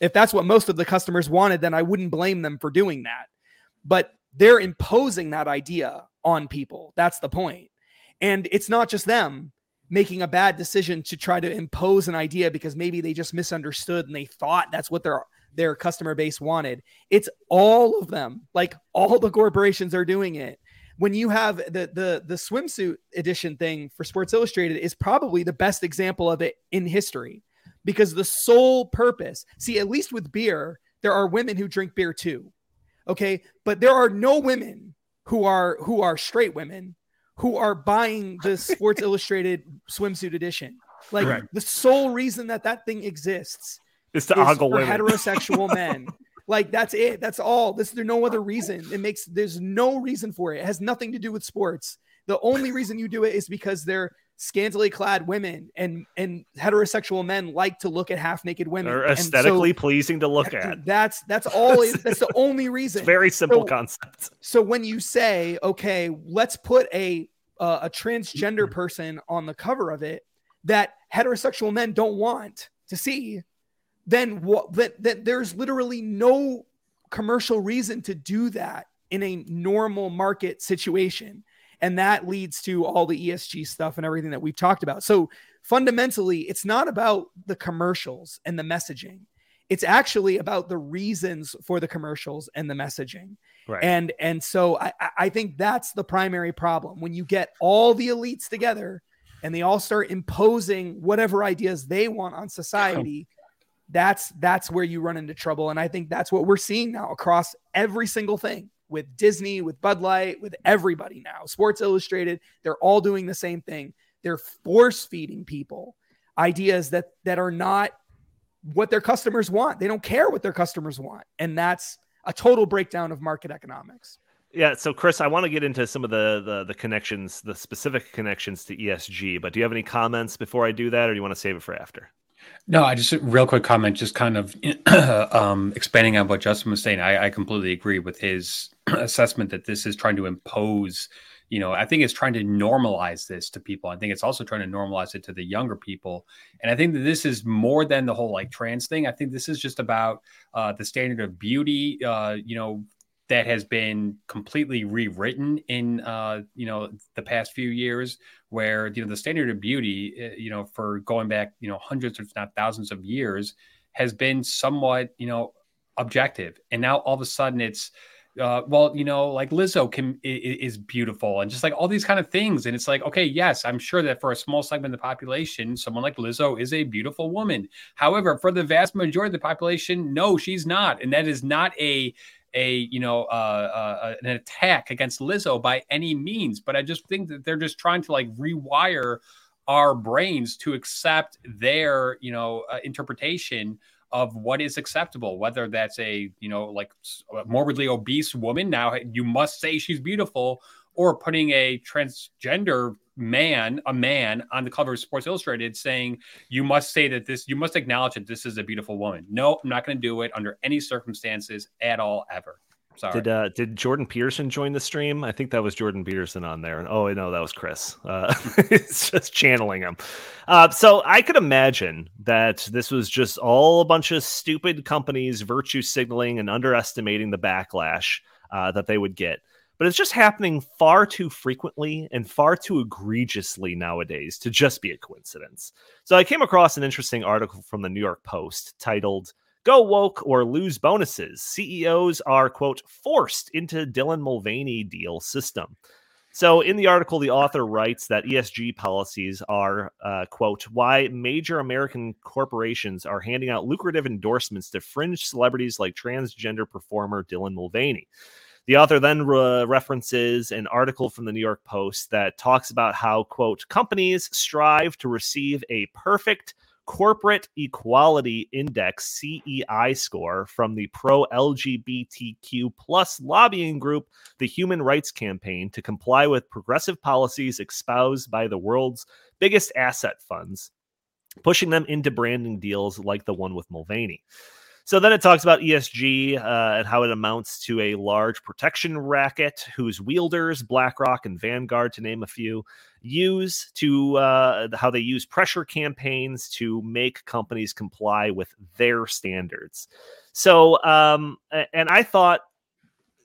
If that's what most of the customers wanted, then I wouldn't blame them for doing that. But they're imposing that idea on people. That's the point. And it's not just them making a bad decision to try to impose an idea because maybe they just misunderstood and they thought that's what their their customer base wanted. It's all of them. Like all the corporations are doing it. When you have the the the swimsuit edition thing for Sports Illustrated is probably the best example of it in history because the sole purpose, see at least with beer, there are women who drink beer too okay? But there are no women who are who are straight women who are buying the sports illustrated swimsuit edition. Like Right. the sole reason that that thing exists It's to is ogle for women. heterosexual men. Like that's it. That's all. This there's no other reason. It makes there's no reason for it. It has nothing to do with sports. The only reason you do it is because they're scantily clad women and and heterosexual men like to look at half naked women They're And so- aesthetically pleasing to look at. that's that's all. It, that's the only reason. It's very simple So- concept. So when you say, okay, let's put a uh, a transgender person on the cover of it that heterosexual men don't want to see, then what? That, that there's literally no commercial reason to do that in a normal market situation. And that leads to all the ESG stuff and everything that we've talked about. So fundamentally, it's not about the commercials and the messaging. It's actually about the reasons for the commercials and the messaging. Right. And and so I, I- I think that's the primary problem when you get all the elites together and they all start imposing whatever ideas they want on society, that's that's where you run into trouble. And I think that's what we're seeing now across every single thing with Disney, with Bud Light, with everybody now. Sports Illustrated, they're all doing the same thing. They're force feeding people ideas that that are not what their customers want. They don't care what their customers want. And that's a total breakdown of market economics. Yeah, so Chris, I want to get into some of the, the the connections, the specific connections to ESG, but do you have any comments before I do that or do you want to save it for after? No, I just real quick comment, just kind of um, expanding on what Justin was saying. I, I completely agree with his assessment that this is trying to impose you know i think it's trying to normalize this to people i think it's also trying to normalize it to the younger people and i think that this is more than the whole like trans thing i think this is just about uh, the standard of beauty uh, you know that has been completely rewritten in uh, you know the past few years where you know the standard of beauty eh, you know for going back you know hundreds if not thousands of years has been somewhat you know objective and now all of a sudden it's uh, well, you know, like Lizzo can is, beautiful and just like all these kind of things. And it's like, okay, yes, I'm sure that for a small segment of the population, someone like Lizzo is a beautiful woman. However, for the vast majority of the population, no, she's not, and that is not a a you know uh, uh, an attack against Lizzo by any means. But I just think that they're just trying to like rewire our brains to accept their you know uh, interpretation of what is acceptable, whether that's a, you know, like morbidly obese woman. Now you must say she's beautiful, or putting a transgender man, a man on the cover of Sports Illustrated saying, you must say that this, you must acknowledge that this is a beautiful woman. No, I'm not going to do it under any circumstances at all, ever. Sorry. Did uh, did Jordan Peterson join the stream? I think that was Jordan Peterson on there. Oh no, that was Chris. Uh, it's just channeling him. Uh, so I could imagine that this was just all a bunch of stupid companies virtue signaling and underestimating the backlash uh, that they would get. But it's just happening far too frequently and far too egregiously nowadays to just be a coincidence. So I came across an interesting article from the New York Post titled Go woke or lose bonuses. CEOs are, quote, forced into Dylan Mulvaney deal system. So, in the article, the author writes that ESG policies are, uh, quote, why major American corporations are handing out lucrative endorsements to fringe celebrities like transgender performer Dylan Mulvaney. The author then re- references an article from the New York Post that talks about how, quote, companies strive to receive a perfect Corporate Equality Index CEI score from the pro LGBTQ plus lobbying group, the Human Rights Campaign, to comply with progressive policies espoused by the world's biggest asset funds, pushing them into branding deals like the one with Mulvaney. So then it talks about ESG uh, and how it amounts to a large protection racket whose wielders, BlackRock and Vanguard, to name a few, use to uh, how they use pressure campaigns to make companies comply with their standards. So, um, and I thought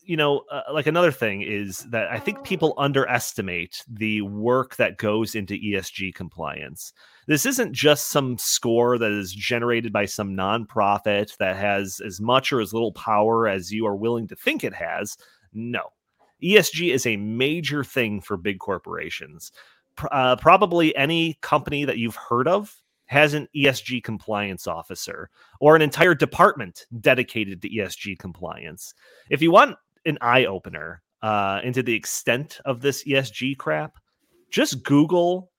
you know, uh, like another thing is that I think people underestimate the work that goes into ESG compliance. This isn't just some score that is generated by some nonprofit that has as much or as little power as you are willing to think it has. No. ESG is a major thing for big corporations. Uh, probably any company that you've heard of has an ESG compliance officer or an entire department dedicated to ESG compliance. If you want an eye opener uh, into the extent of this ESG crap, just Google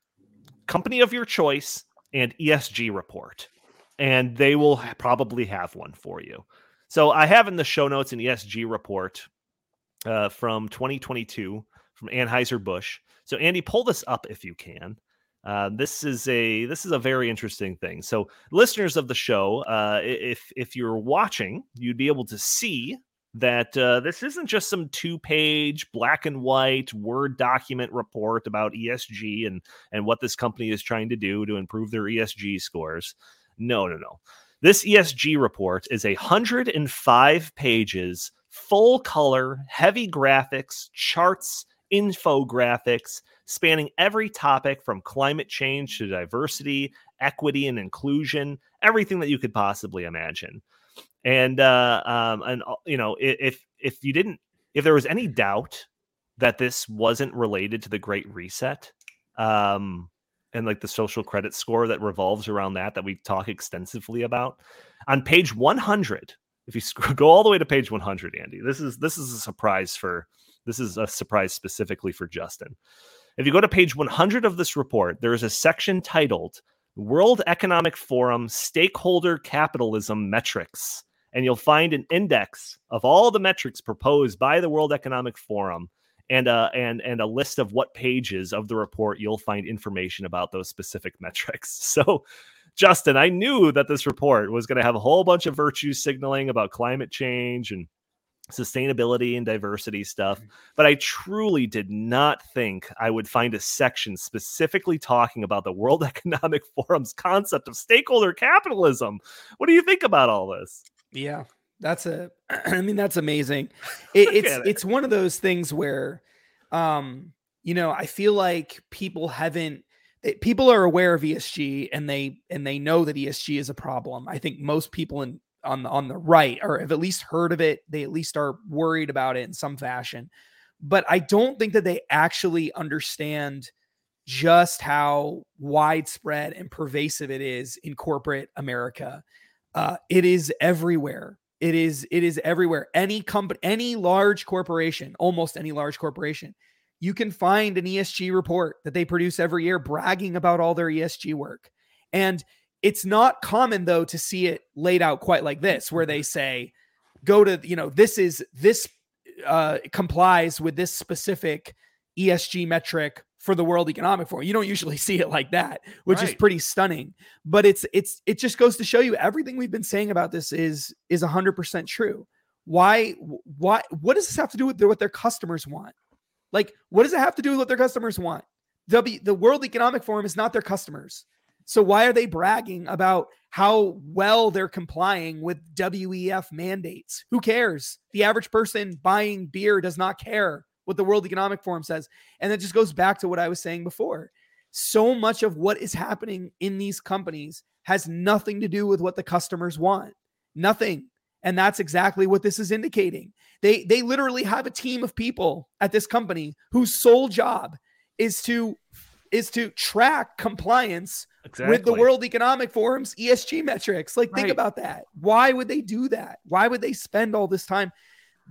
company of your choice and ESG report, and they will probably have one for you. So I have in the show notes an ESG report uh, from 2022 from Anheuser Busch. So Andy, pull this up if you can. Uh, this is a this is a very interesting thing. So listeners of the show, uh, if if you're watching, you'd be able to see that uh, this isn't just some two page black and white word document report about ESG and and what this company is trying to do to improve their ESG scores. No, no, no. This ESG report is a 105 pages, full color, heavy graphics, charts, infographics spanning every topic from climate change to diversity, equity and inclusion, everything that you could possibly imagine. And uh, um, and uh, you know, if if you didn't, if there was any doubt that this wasn't related to the Great Reset, um, and like the social credit score that revolves around that that we talk extensively about. On page 100, if you sc- go all the way to page 100, Andy, this is this is a surprise for this is a surprise specifically for Justin. If you go to page 100 of this report, there is a section titled World Economic Forum Stakeholder Capitalism Metrics. And you'll find an index of all the metrics proposed by the World Economic Forum and uh, and and a list of what pages of the report you'll find information about those specific metrics. So, Justin, I knew that this report was going to have a whole bunch of virtue signaling about climate change and sustainability and diversity stuff, but I truly did not think I would find a section specifically talking about the World Economic Forum's concept of stakeholder capitalism. What do you think about all this? Yeah, that's a. I mean, that's amazing. It, it's it. it's one of those things where, um, you know, I feel like people haven't. they- People are aware of ESG and they and they know that ESG is a problem. I think most people in on the on the right or have at least heard of it. They at least are worried about it in some fashion. But I don't think that they actually understand just how widespread and pervasive it is in corporate America. Uh, it is everywhere. It is it is everywhere. Any company, any large corporation, almost any large corporation, you can find an ESG report that they produce every year bragging about all their ESG work. And it's not common though to see it laid out quite like this, where they say, go to, you know, this is this uh, complies with this specific ESG metric for the World Economic Forum. You don't usually see it like that, which is pretty stunning. But it's it's it just goes to show you everything we've been saying about this is is 100% true. Why why what does this have to do with their, what their customers want? Like what does it have to do with what their customers want? W the World Economic Forum is not their customers. So why are they bragging about how well they're complying with WEF mandates? Who cares? The average person buying beer does not care what the World Economic Forum says. And that just goes back to what I was saying before. So much of what is happening in these companies has nothing to do with what the customers want. Nothing. And that's exactly what this is indicating. They they literally have a team of people at this company whose sole job is to is to track compliance Exactly. with the World Economic Forum's ESG metrics. Like, think about that. Why would they do that? Why would they spend all this time?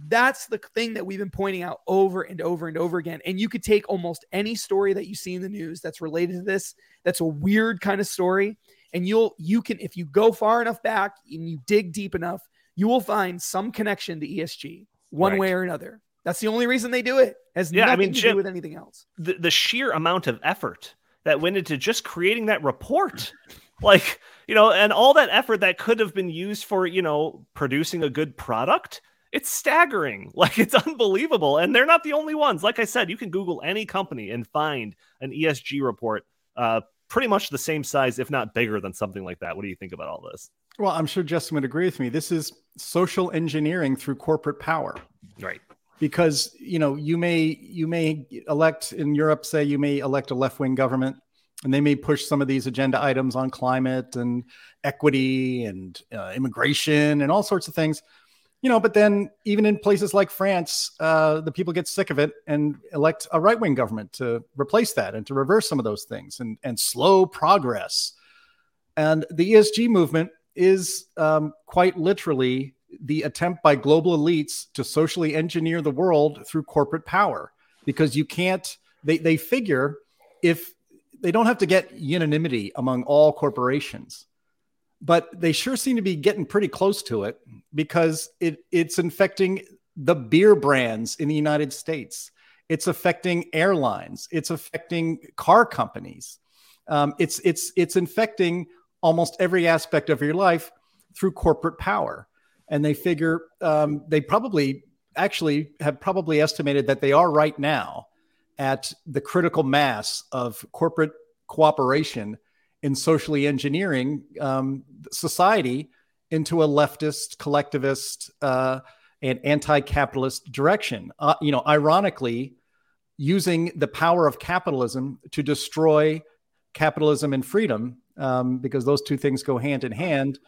That's the thing that we've been pointing out over and over and over again. And you could take almost any story that you see in the news that's related to this, that's a weird kind of story, and you'll you can if you go far enough back and you dig deep enough, you will find some connection to ESG one Right. way or another. That's the only reason they do it. Has Yeah, I nothing mean, to Jim- do with anything else. the, the sheer amount of effort that went into just creating that report like you know and all that effort that could have been used for you know producing a good product it's staggering. Like it's unbelievable and they're not the only ones. Like i said you can google any company and find an esg report uh pretty much the same size if not bigger than something like that. What do you think about all this? Well, I'm sure Justin would agree with me. This is social engineering through corporate power. right. Because you know you may you may elect in Europe say you may elect a left wing government and they may push some of these agenda items on climate and equity and uh, immigration and all sorts of things you know but then even in places like France uh, the people get sick of it and elect a right wing government to replace that and to reverse some of those things and and slow progress. And the ESG movement is um, quite literally the attempt by global elites to socially engineer the world through corporate power because you can't they, they figure if they don't have to get unanimity among all corporations but they sure seem to be getting pretty close to it because it it's infecting the beer brands in the United States. It's affecting airlines. It's affecting car companies. Um, it's it's it's infecting almost every aspect of your life through corporate power. And they figure um, they probably actually have probably estimated that they are right now at the critical mass of corporate cooperation in socially engineering um, society into a leftist, collectivist, uh, and anti-capitalist direction. Uh, you know, ironically, using the power of capitalism to destroy capitalism and freedom, um, because those two things go hand in hand.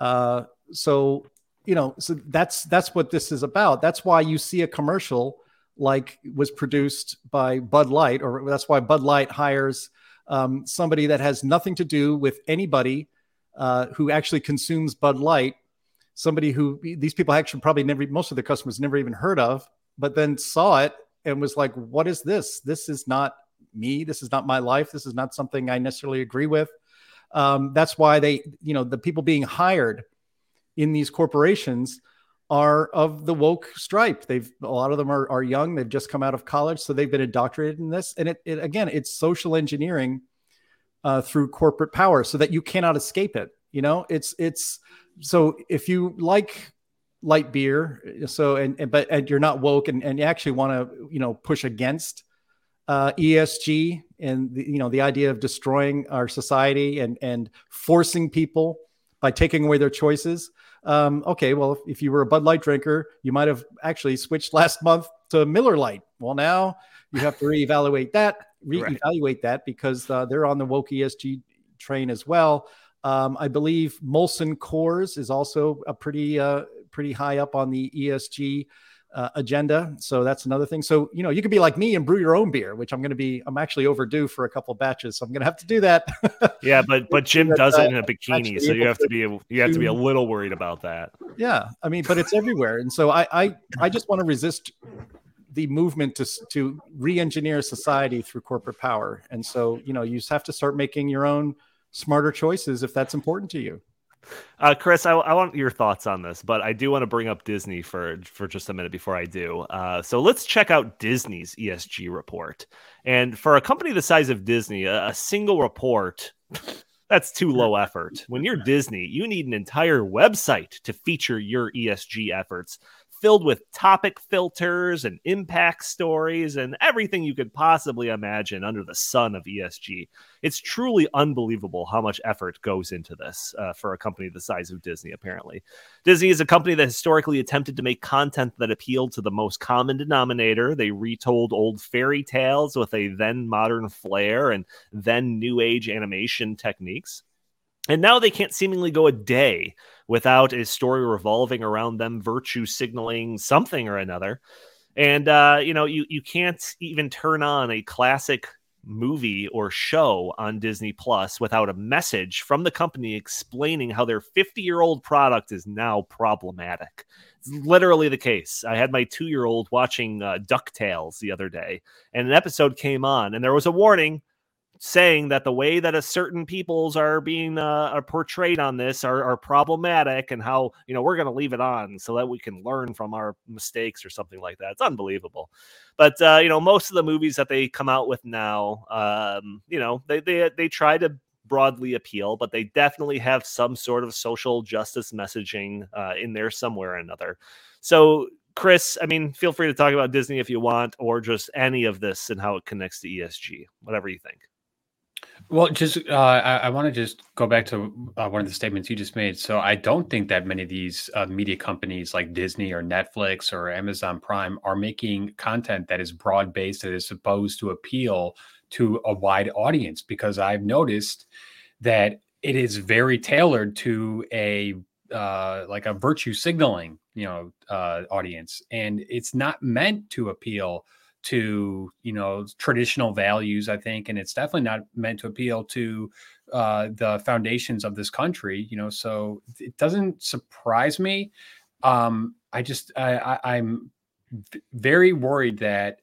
Uh, so you know so that's that's what this is about that's why you see a commercial like was produced by bud light or that's why bud light hires um, somebody that has nothing to do with anybody uh, who actually consumes Bud Light, somebody who these people actually probably never, most of the customers never even heard of, but then saw it and was like, "What is this? This is not me. This is not my life. This is not something I necessarily agree with." Um, that's why they, you know, the people being hired in these corporations are of the woke stripe. They've a lot of them are, are young. They've just come out of college, so they've been indoctrinated in this. And it, it again, it's social engineering uh, through corporate power, so that you cannot escape it. You know, it's it's so if you like light beer, so and, and but and you're not woke and, and you actually want to you know push against uh, ESG and the, you know the idea of destroying our society and and forcing people by taking away their choices. Um, okay, well, if, you were a Bud Light drinker, you might have actually switched last month to Miller Lite. Well, now you have to reevaluate that, reevaluate right. that because uh, they're on the woke ESG train as well. Um, I believe Molson Coors is also a pretty uh, pretty high up on the ESG uh, agenda. So that's another thing. So, you know, you could be like me and brew your own beer, which I'm going to be, I'm actually overdue for a couple batches. So I'm going to have to do that. yeah. But, but Jim does it in a bikini. So you have to be, you have to be a little worried about that. Yeah. I mean, but it's everywhere. And so I, I, I just want to resist the movement to, to re-engineer society through corporate power. And so, you know, you just have to start making your own smarter choices if that's important to you. Uh, Chris, I, I, want your thoughts on this, but I do want to bring up Disney for for just a minute before I do. Uh, so let's check out Disney's ESG report. And for a company the size of Disney, a, a single report that's too low effort. When you're Disney, you need an entire website to feature your ESG efforts filled with topic filters and impact stories and everything you could possibly imagine under the sun of ESG. It's truly unbelievable how much effort goes into this uh, for a company the size of Disney, apparently. Disney is a company that historically attempted to make content that appealed to the most common denominator. They retold old fairy tales with a then modern flair and then new age animation techniques. And now they can't seemingly go a day without a story revolving around them virtue signaling something or another. And uh, you know, you you can't even turn on a classic movie or show on Disney Plus without a message from the company explaining how their 50 year old product is now problematic. It's literally the case. I had my two year old watching uh, DuckTales the other day, and an episode came on, and there was a warning saying that the way that a certain peoples are being uh, are portrayed on this are, are problematic and how you know we're going to leave it on so that we can learn from our mistakes or something like that. It's unbelievable. But uh, you know most of the movies that they come out with now um, you know they, they they try to broadly appeal but they definitely have some sort of social justice messaging uh, in there somewhere or another. So Chris, I mean, feel free to talk about Disney if you want, or just any of this and how it connects to ESG, whatever you think. Well, just uh, I, I want to just go back to uh, one of the statements you just made. So I don't think that many of these uh, media companies like Disney or Netflix or Amazon Prime are making content that is broad based that is supposed to appeal to a wide audience. Because I've noticed that it is very tailored to a uh, like a virtue signaling, you know, uh, audience, and it's not meant to appeal to you know traditional values i think and it's definitely not meant to appeal to uh, the foundations of this country you know so it doesn't surprise me. Um, i just I, I, i'm very worried that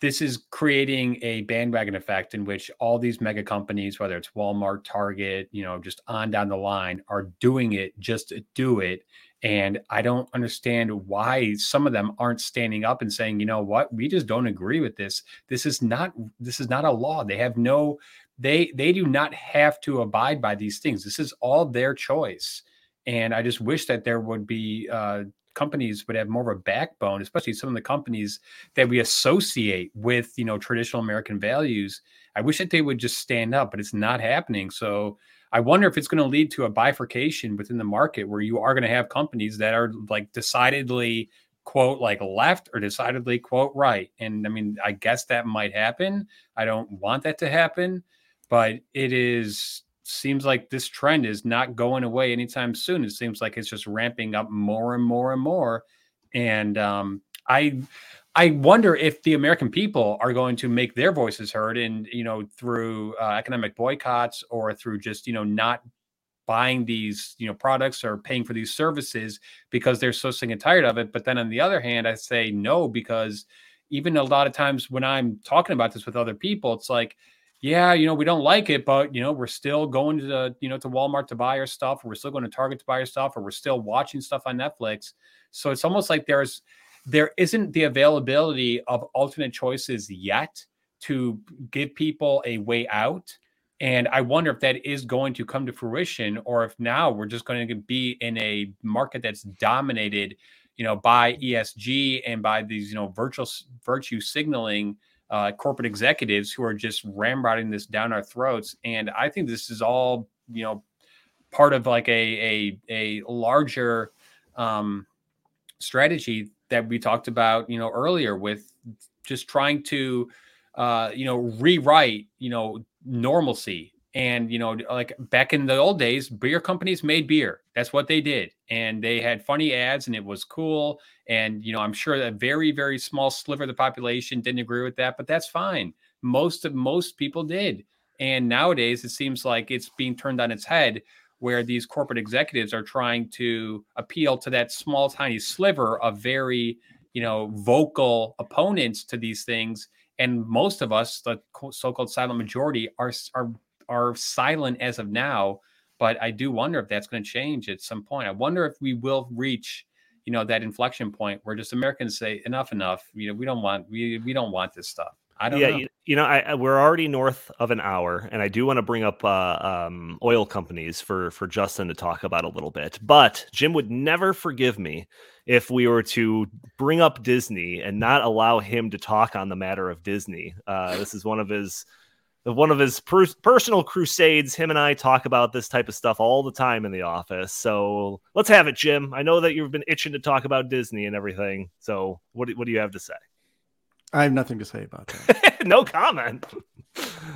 this is creating a bandwagon effect in which all these mega companies whether it's walmart target you know just on down the line are doing it just to do it and I don't understand why some of them aren't standing up and saying, you know what, we just don't agree with this. This is not this is not a law. They have no they they do not have to abide by these things. This is all their choice. And I just wish that there would be uh, companies would have more of a backbone, especially some of the companies that we associate with, you know, traditional American values. I wish that they would just stand up, but it's not happening. So I wonder if it's going to lead to a bifurcation within the market where you are going to have companies that are like decidedly quote like left or decidedly quote right. And I mean, I guess that might happen. I don't want that to happen, but it is seems like this trend is not going away anytime soon. It seems like it's just ramping up more and more and more. And um, I I wonder if the American people are going to make their voices heard, and you know, through uh, economic boycotts or through just you know not buying these you know products or paying for these services because they're so sick and tired of it. But then on the other hand, I say no because even a lot of times when I'm talking about this with other people, it's like, yeah, you know, we don't like it, but you know, we're still going to you know, to Walmart to buy our stuff, or we're still going to Target to buy our stuff, or we're still watching stuff on Netflix. So it's almost like there's there isn't the availability of alternate choices yet to give people a way out. And I wonder if that is going to come to fruition or if now we're just going to be in a market that's dominated, you know, by ESG and by these, you know, virtual virtue signaling uh, corporate executives who are just ramrodding this down our throats. And I think this is all, you know, part of like a a, a larger um, strategy that we talked about, you know, earlier with just trying to, uh, you know, rewrite, you know, normalcy. And, you know, like back in the old days, beer companies made beer. That's what they did. And they had funny ads and it was cool. And, you know, I'm sure a very, very small sliver of the population didn't agree with that, but that's fine. Most of most people did. And nowadays it seems like it's being turned on its head where these corporate executives are trying to appeal to that small tiny sliver of very you know vocal opponents to these things. And most of us the so-called silent majority are are are silent as of now. But i do wonder if that's going to change at some point. I wonder if we will reach you know that inflection point where just americans say enough enough. You know we don't want we, we don't want this stuff I don't yeah, know. You, you know, I, we're already north of an hour, and I do want to bring up uh, um, oil companies for for Justin to talk about a little bit. But Jim would never forgive me if we were to bring up Disney and not allow him to talk on the matter of Disney. Uh, this is one of his one of his per- personal crusades. Him and I talk about this type of stuff all the time in the office. So let's have it, Jim. I know that you've been itching to talk about Disney and everything. So what do, what do you have to say? I have nothing to say about that. no comment.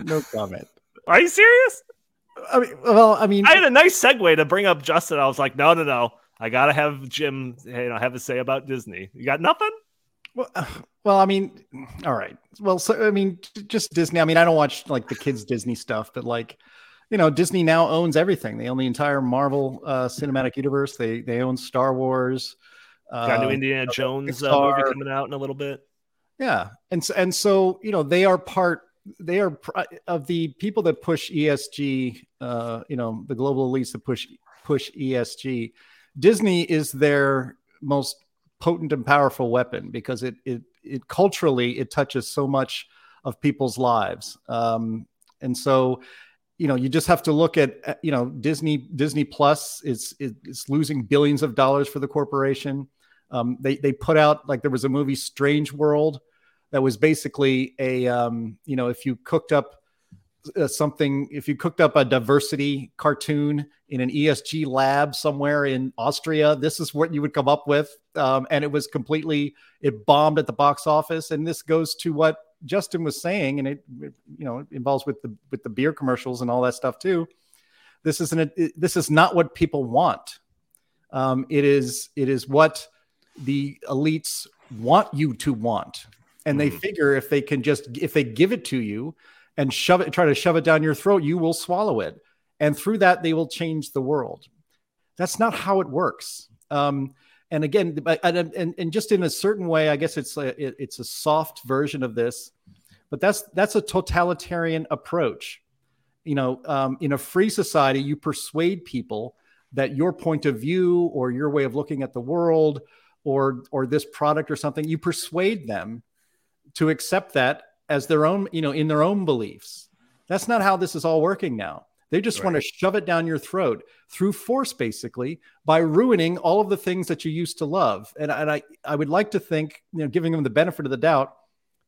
no comment. Are you serious? I mean, well, I mean, I had a nice segue to bring up Justin. I was like, no, no, no. I gotta have Jim, you know, have a say about Disney. You got nothing? Well, well, I mean, all right. Well, so I mean, just Disney. I mean, I don't watch like the kids Disney stuff, but like, you know, Disney now owns everything. They own the entire Marvel uh, cinematic universe. They they own Star Wars. Got a new uh, Indiana Jones uh, movie coming out in a little bit. Yeah, and so, and so you know they are part. They are of the people that push ESG. Uh, you know, the global elites that push push ESG. Disney is their most potent and powerful weapon because it it it culturally it touches so much of people's lives. Um, and so you know you just have to look at you know disney disney plus is is losing billions of dollars for the corporation um, they they put out like there was a movie Strange World that was basically a um, you know if you cooked up uh, something if you cooked up a diversity cartoon in an ESG lab somewhere in Austria, this is what you would come up with, um, and it was completely it bombed at the box office. And this goes to what Justin was saying, and it you know it involves with the with the beer commercials and all that stuff too. This isn't it, this is not what people want. Um, it is it is what the elites want you to want. And they mm. figure if they can just if they give it to you and shove it try to shove it down your throat you will swallow it. And through that they will change the world. That's not how it works. Um, and again and, and, and just in a certain way i guess it's a, it's a soft version of this but that's that's a totalitarian approach. You know um, in a free society you persuade people that your point of view or your way of looking at the world or or this product or something you persuade them to accept that as their own you know in their own beliefs. That's not how this is all working now. They just right. want to shove it down your throat through force basically by ruining all of the things that you used to love. And, and i i would like to think you know giving them the benefit of the doubt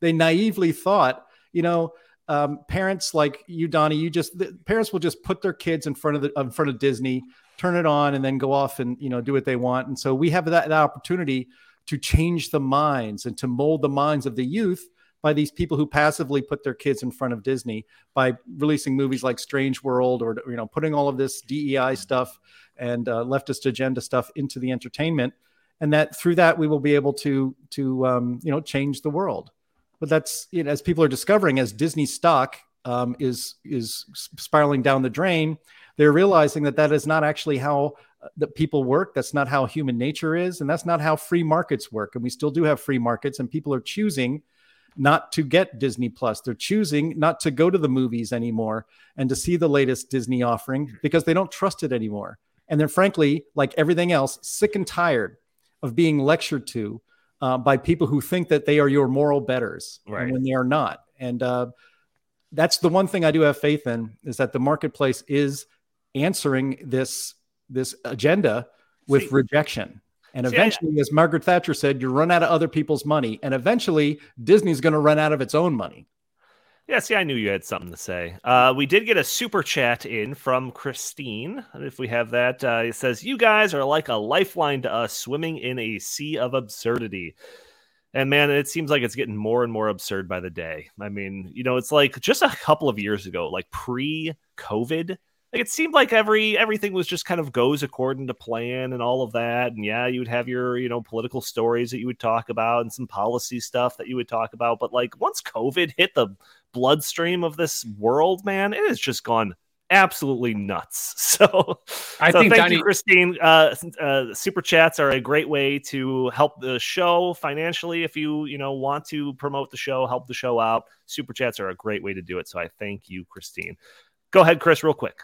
they naively thought you know um, parents like you donnie you just parents will just put their kids in front of the in front of disney turn it on and then go off and you know do what they want and so we have that, that opportunity to change the minds and to mold the minds of the youth by these people who passively put their kids in front of Disney by releasing movies like Strange World or you know putting all of this DEI stuff and uh, leftist agenda stuff into the entertainment. and that through that we will be able to to um, you know change the world. But that's you know, as people are discovering as Disney stock um, is is spiraling down the drain, they're realizing that that is not actually how uh, that people work. That's not how human nature is, and that's not how free markets work. And we still do have free markets, and people are choosing not to get Disney Plus. They're choosing not to go to the movies anymore and to see the latest Disney offering because they don't trust it anymore. And they're frankly, like everything else, sick and tired of being lectured to uh, by people who think that they are your moral betters Right. when they are not. And uh, that's the one thing I do have faith in is that the marketplace is answering this this agenda with See- rejection. And eventually, as Margaret Thatcher said, you run out of other people's money, and eventually Disney's going to run out of its own money. Yeah, see, I knew you had something to say. Uh, we did get a super chat in from Christine. If we have that, uh, it says, You guys are like a lifeline to us swimming in a sea of absurdity. And man, it seems like it's getting more and more absurd by the day. I mean, you know, it's like just a couple of years ago, like pre COVID, like it seemed like every everything was just kind of goes according to plan and all of that. And yeah, you would have your, you know, political stories that you would talk about and some policy stuff that you would talk about. But like once COVID hit the bloodstream of this world, man, it has just gone absolutely nuts. So, I so think thank Donnie- you, Christine. Uh, uh, super chats are a great way to help the show financially. If you you know want to promote the show, help the show out, super chats are a great way to do it. So I thank you, Christine. Go ahead, Chris, real quick.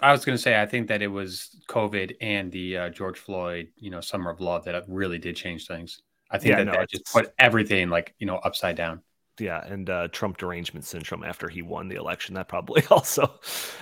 I was going to say, I think that it was COVID and the uh, George Floyd, you know, summer of love that really did change things. I think Yeah, that no, that just put everything like, you know, upside down. Yeah, and uh, Trump derangement syndrome after he won the election. That probably also.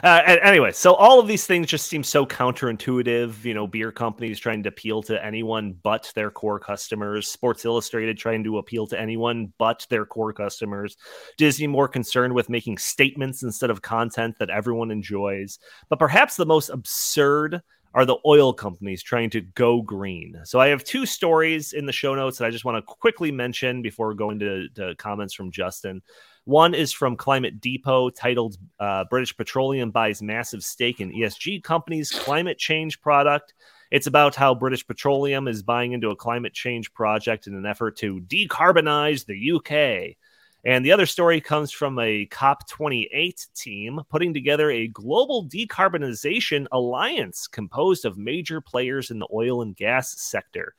Uh, anyway, so all of these things just seem so counterintuitive. You know, beer companies trying to appeal to anyone but their core customers. Sports Illustrated trying to appeal to anyone but their core customers. Disney more concerned with making statements instead of content that everyone enjoys. But perhaps the most absurd are the oil companies trying to go green. So I have two stories in the show notes that I just want to quickly mention before going to, to comments from Justin. One is from Climate Depot titled uh, British Petroleum buys massive stake in ESG company's climate change product. It's about how British Petroleum is buying into a climate change project in an effort to decarbonize the UK. And the other story comes from a COP28 team putting together a global decarbonization alliance composed of major players in the oil and gas sector.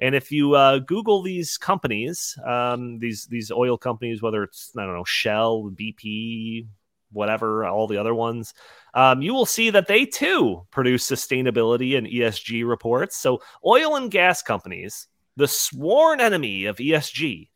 And if you uh, Google these companies, um, these these oil companies, whether it's I don't know Shell, BP, whatever, all the other ones, um, you will see that they too produce sustainability and ESG reports. So oil and gas companies, the sworn enemy of ESG,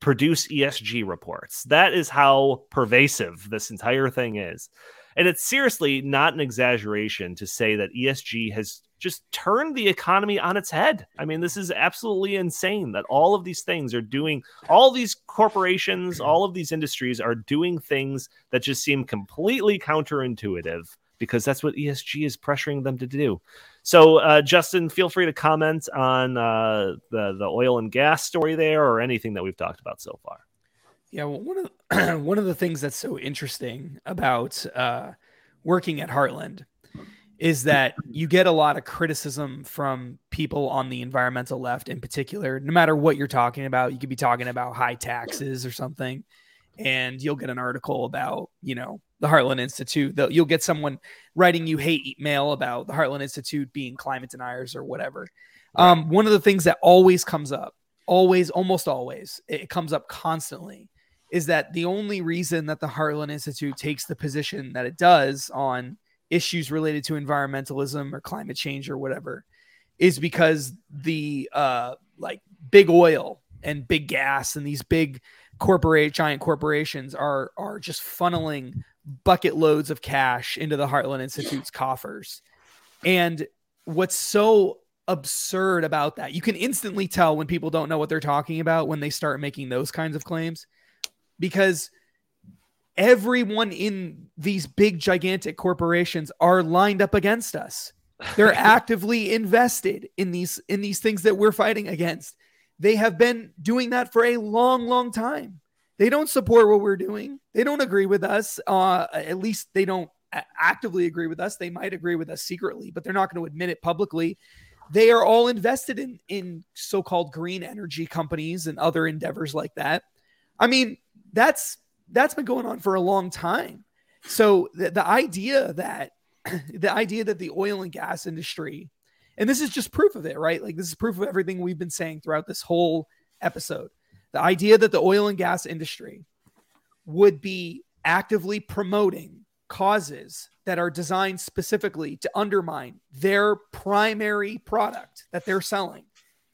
produce ESG reports. That is how pervasive this entire thing is. And it's seriously not an exaggeration to say that ESG has just turned the economy on its head. I mean, this is absolutely insane that all of these things are doing, all these corporations, all of these industries are doing things that just seem completely counterintuitive because that's what ESG is pressuring them to do. So, uh, Justin, feel free to comment on uh, the the oil and gas story there, or anything that we've talked about so far. Yeah, well, one of one of the things that's so interesting about uh, working at Heartland is that you get a lot of criticism from people on the environmental left, in particular. No matter what you're talking about, you could be talking about high taxes or something, and you'll get an article about you know the Heartland Institute. They'll- You'll get someone writing you hate mail about the Heartland Institute being climate deniers or whatever. Um, one of the things that always comes up, always, almost always, it comes up constantly, is that the only reason that the Heartland Institute takes the position that it does on issues related to environmentalism or climate change or whatever is because the uh like big oil and big gas and these big corporate giant corporations are are just funneling bucket loads of cash into the Heartland Institute's coffers. And what's so absurd about that, you can instantly tell when people don't know what they're talking about when they start making those kinds of claims because everyone in these big gigantic corporations are lined up against us. They're actively invested in these in these things that we're fighting against. They have been doing that for a long long time. They don't support what we're doing. They don't agree with us. Uh, at least they don't actively agree with us. They might agree with us secretly, but they're not going to admit it publicly. they are all invested in in so-called green energy companies and other endeavors like that. I mean, that's that's been going on for a long time. So the, the idea that the idea that the oil and gas industry, and this is just proof of it, right? Like this is proof of everything we've been saying throughout this whole episode. The idea that the oil and gas industry would be actively promoting causes that are designed specifically to undermine their primary product that they're selling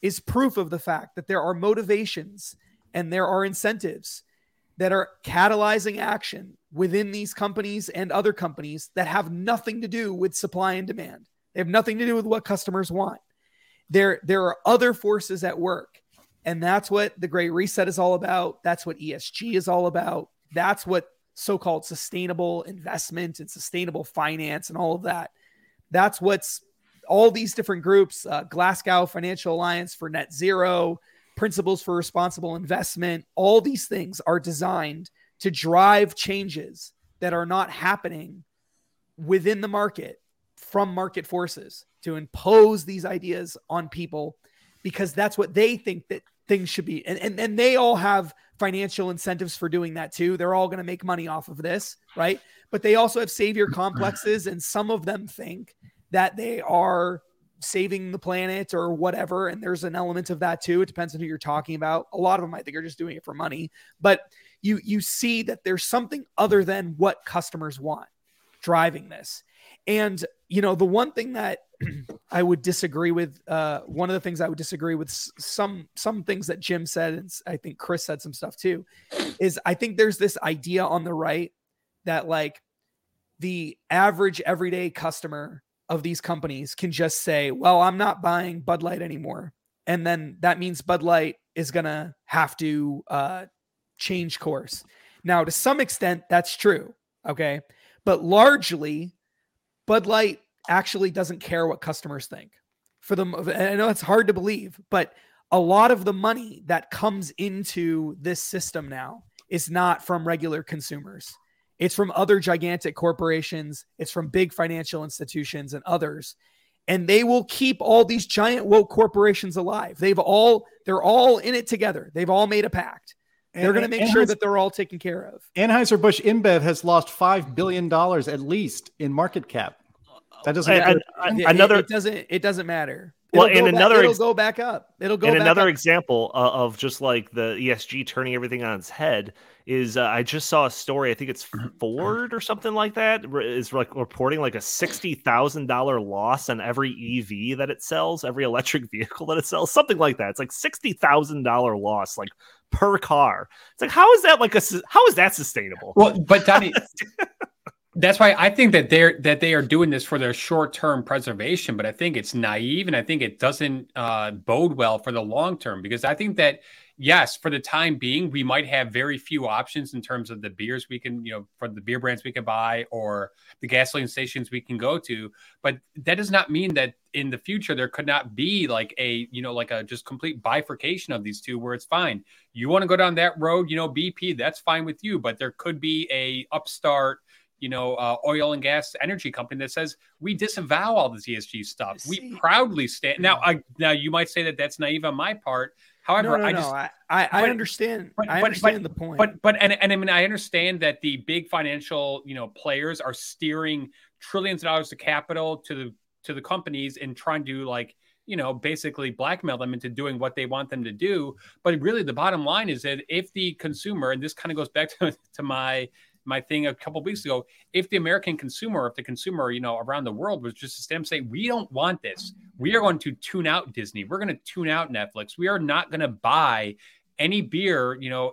is proof of the fact that there are motivations and there are incentives that are catalyzing action within these companies and other companies that have nothing to do with supply and demand. They have nothing to do with what customers want. There, there are other forces at work. And that's what the Great Reset is all about. That's what ESG is all about. That's what so called sustainable investment and sustainable finance and all of that. That's what's all these different groups uh, Glasgow Financial Alliance for Net Zero, Principles for Responsible Investment, all these things are designed to drive changes that are not happening within the market from market forces to impose these ideas on people because that's what they think that things should be. And, and, and they all have financial incentives for doing that too. They're all going to make money off of this, right? But they also have savior complexes, and some of them think that they are saving the planet or whatever. And there's an element of that too. It depends on who you're talking about. A lot of them, I think, are just doing it for money. But you you see that there's something other than what customers want driving this. And you know, the one thing that I would disagree with, uh, one of the things I would disagree with some some things that Jim said, and I think Chris said some stuff too, is I think there's this idea on the right that like the average everyday customer of these companies can just say, "Well, I'm not buying Bud Light anymore," and then that means Bud Light is gonna have to uh, change course. Now, to some extent, that's true. Okay, but largely Bud Light actually doesn't care what customers think. For them, I know it's hard to believe, but a lot of the money that comes into this system now is not from regular consumers. It's from other gigantic corporations, it's from big financial institutions and others. And they will keep all these giant woke corporations alive. They've all they're all in it together. They've all made a pact. They're going to make sure that they're all taken care of. Anheuser-Busch InBev has lost $5 billion at least in market cap. That doesn't and, and, another it, it, doesn't it doesn't matter. It'll well, and another back, it'll go back up. It'll go. And another up. example of just like the ESG turning everything on its head is uh, I just saw a story. I think it's Ford or something like that is like reporting like a sixty thousand dollar loss on every EV that it sells, every electric vehicle that it sells, something like that. It's like sixty thousand dollar loss, like per car. It's like how is that like a how is that sustainable? Well, but Donnie, that's why I think that they're that they are doing this for their short term preservation, but I think it's naive and I think it doesn't uh, bode well for the long term because I think that yes, for the time being, we might have very few options in terms of the beers we can, you know, for the beer brands we can buy or the gasoline stations we can go to. But that does not mean that in the future there could not be like a, you know, like a just complete bifurcation of these two where it's fine. You want to go down that road, you know, BP, that's fine with you, but there could be a upstart you know, uh, oil and gas energy company that says we disavow all this ESG stuff. We proudly stand. Now, I now you might say that that's naive on my part. However, no, no, I just no, I, I, I understand. But, I understand but, the point. But but and, and I mean I understand that the big financial you know players are steering trillions of dollars of capital to the to the companies and trying to like you know basically blackmail them into doing what they want them to do. But really, the bottom line is that if the consumer and this kind of goes back to, to my my thing a couple weeks ago. If the American consumer, if the consumer, you know, around the world was just to stand say, we don't want this. We are going to tune out Disney. We're going to tune out Netflix. We are not going to buy any beer, you know,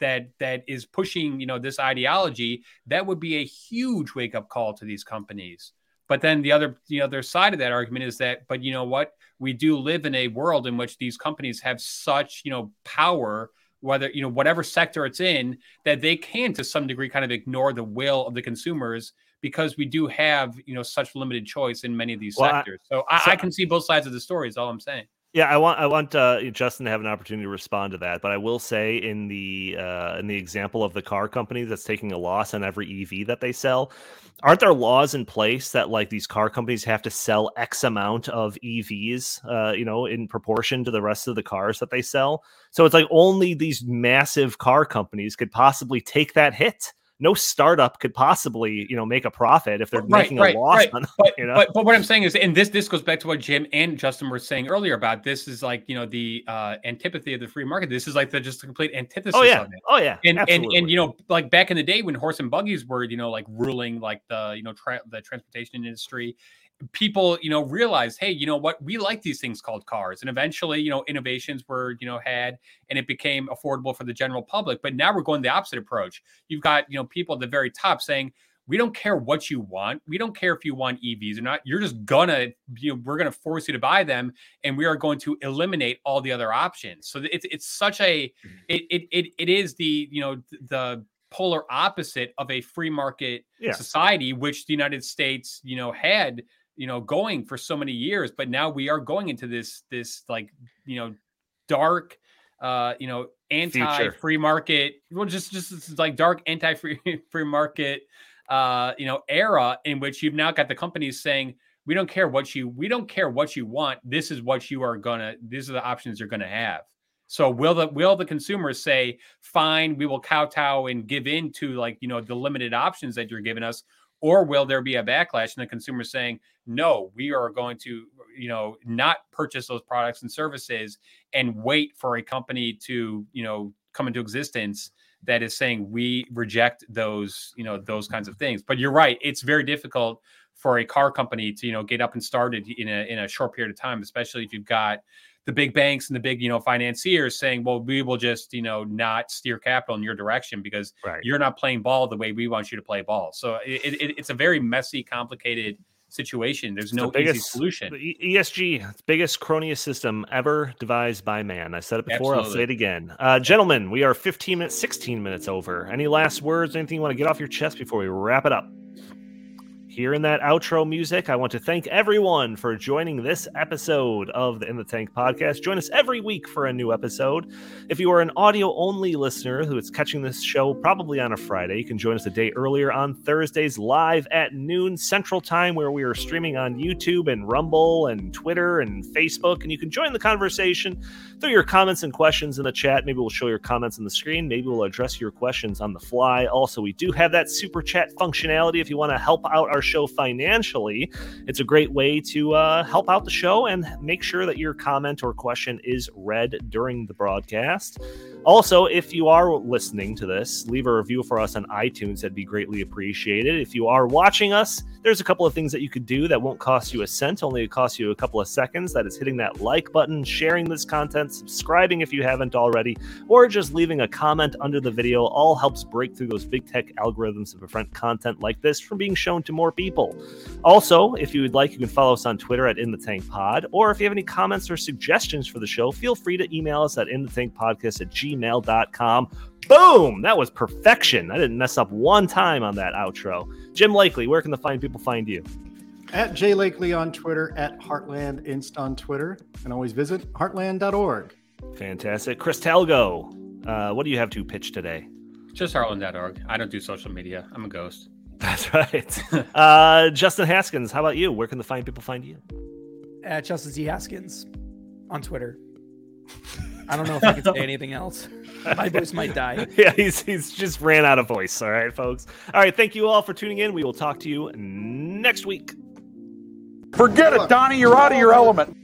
that that is pushing, you know, this ideology. That would be a huge wake up call to these companies. But then the other the other side of that argument is that, but you know what? We do live in a world in which these companies have such, you know, power whether you know whatever sector it's in that they can to some degree kind of ignore the will of the consumers because we do have you know such limited choice in many of these well, sectors. So I, so I, can see both sides of the story is all i'm saying Yeah, I want I want uh, Justin to have an opportunity to respond to that, but I will say in the uh, in the example of the car company that's taking a loss on every EV that they sell, aren't there laws in place that like these car companies have to sell X amount of EVs, uh, you know, in proportion to the rest of the cars that they sell? So it's like only these massive car companies could possibly take that hit no startup could possibly you know make a profit if they're right, making right, a loss right. on but, you know? but, but what i'm saying is and this this goes back to what jim and justin were saying earlier about this is like you know the uh antipathy of the free market. This is like the just a complete antithesis oh yeah. oh yeah. And and and you know like back in the day when horse and buggies were you know like ruling like the you know tra- the transportation industry people you know realized hey you know what? We like these things called cars. And eventually you know innovations were you know had and it became affordable for the general public. But now we're going the opposite approach. You've got you know people at the very top saying we don't care what you want. We don't care if you want evs or not. You're just gonna you know we're gonna force you to buy them and we are going to eliminate all the other options. So it's it's such a mm-hmm. it it it, it is the you know the polar opposite of a free market yeah. society which the united states you know had you know going for so many years but now we are going into this this like you know dark uh you know anti free market well just just like dark anti free free market uh you know era in which you've now got the companies saying we don't care what you we don't care what you want. This is what you are gonna these are the options you're gonna have. So will the will the consumers say fine we will kowtow and give in to like you know the limited options that you're giving us or will there be a backlash and the consumer saying no we are going to you know not purchase those products and services and wait for a company to you know come into existence that is saying we reject those you know those kinds of things. But you're right it's very difficult for a car company to you know get up and started in a in a short period of time especially if you've got the big banks and the big you know financiers saying well we will just you know not steer capital in your direction because right. you're not playing ball the way we want you to play ball. So it, it, it's a very messy complicated situation. There's no the biggest, easy solution. esg biggest cronyist system ever devised by man. I said it before Absolutely. i'll say it again. Uh, gentlemen we are 15 minutes 16 minutes over. Any last words anything you want to get off your chest before we wrap it up here in that outro music, I want to thank everyone for joining this episode of the In the Tank podcast. Join us every week for a new episode. If you are an audio only listener who is catching this show probably on a Friday, you can join us a day earlier on Thursdays live at noon Central Time, where we are streaming on YouTube and Rumble and Twitter and Facebook. And you can join the conversation through your comments and questions in the chat. Maybe we'll show your comments on the screen. Maybe we'll address your questions on the fly. Also, we do have that super chat functionality if you want to help out our show financially, it's a great way to uh, help out the show and make sure that your comment or question is read during the broadcast. Also, if you are listening to this, leave a review for us on iTunes. That'd be greatly appreciated. If you are watching us, there's a couple of things that you could do that won't cost you a cent, only it costs you a couple of seconds. That is hitting that like button, sharing this content, subscribing if you haven't already, or just leaving a comment under the video. All helps break through those big tech algorithms to prevent content like this from being shown to more people. Also, if you would like, you can follow us on Twitter at In the Tank Pod, or if you have any comments or suggestions for the show, feel free to email us at In the Tank Podcast at gmail.com. Boom! That was perfection. I didn't mess up one time on that outro. Jim Lakely, where can the fine people find you? At Jay Lakely on Twitter, at Heartland Inst on Twitter, and always visit heartland.org. Fantastic. Chris Talgo, uh, what do you have to pitch today? Just heartland.org. I don't do social media. I'm a ghost. That's right. uh, Justin Haskins, how about you? Where can the fine people find you? At Justin Z Haskins on Twitter. I don't know if I can say anything else. My voice might die. Yeah, he's he's just ran out of voice. All right, folks. All right, thank you all for tuning in. We will talk to you next week. Forget it, Donnie. You're out of your element.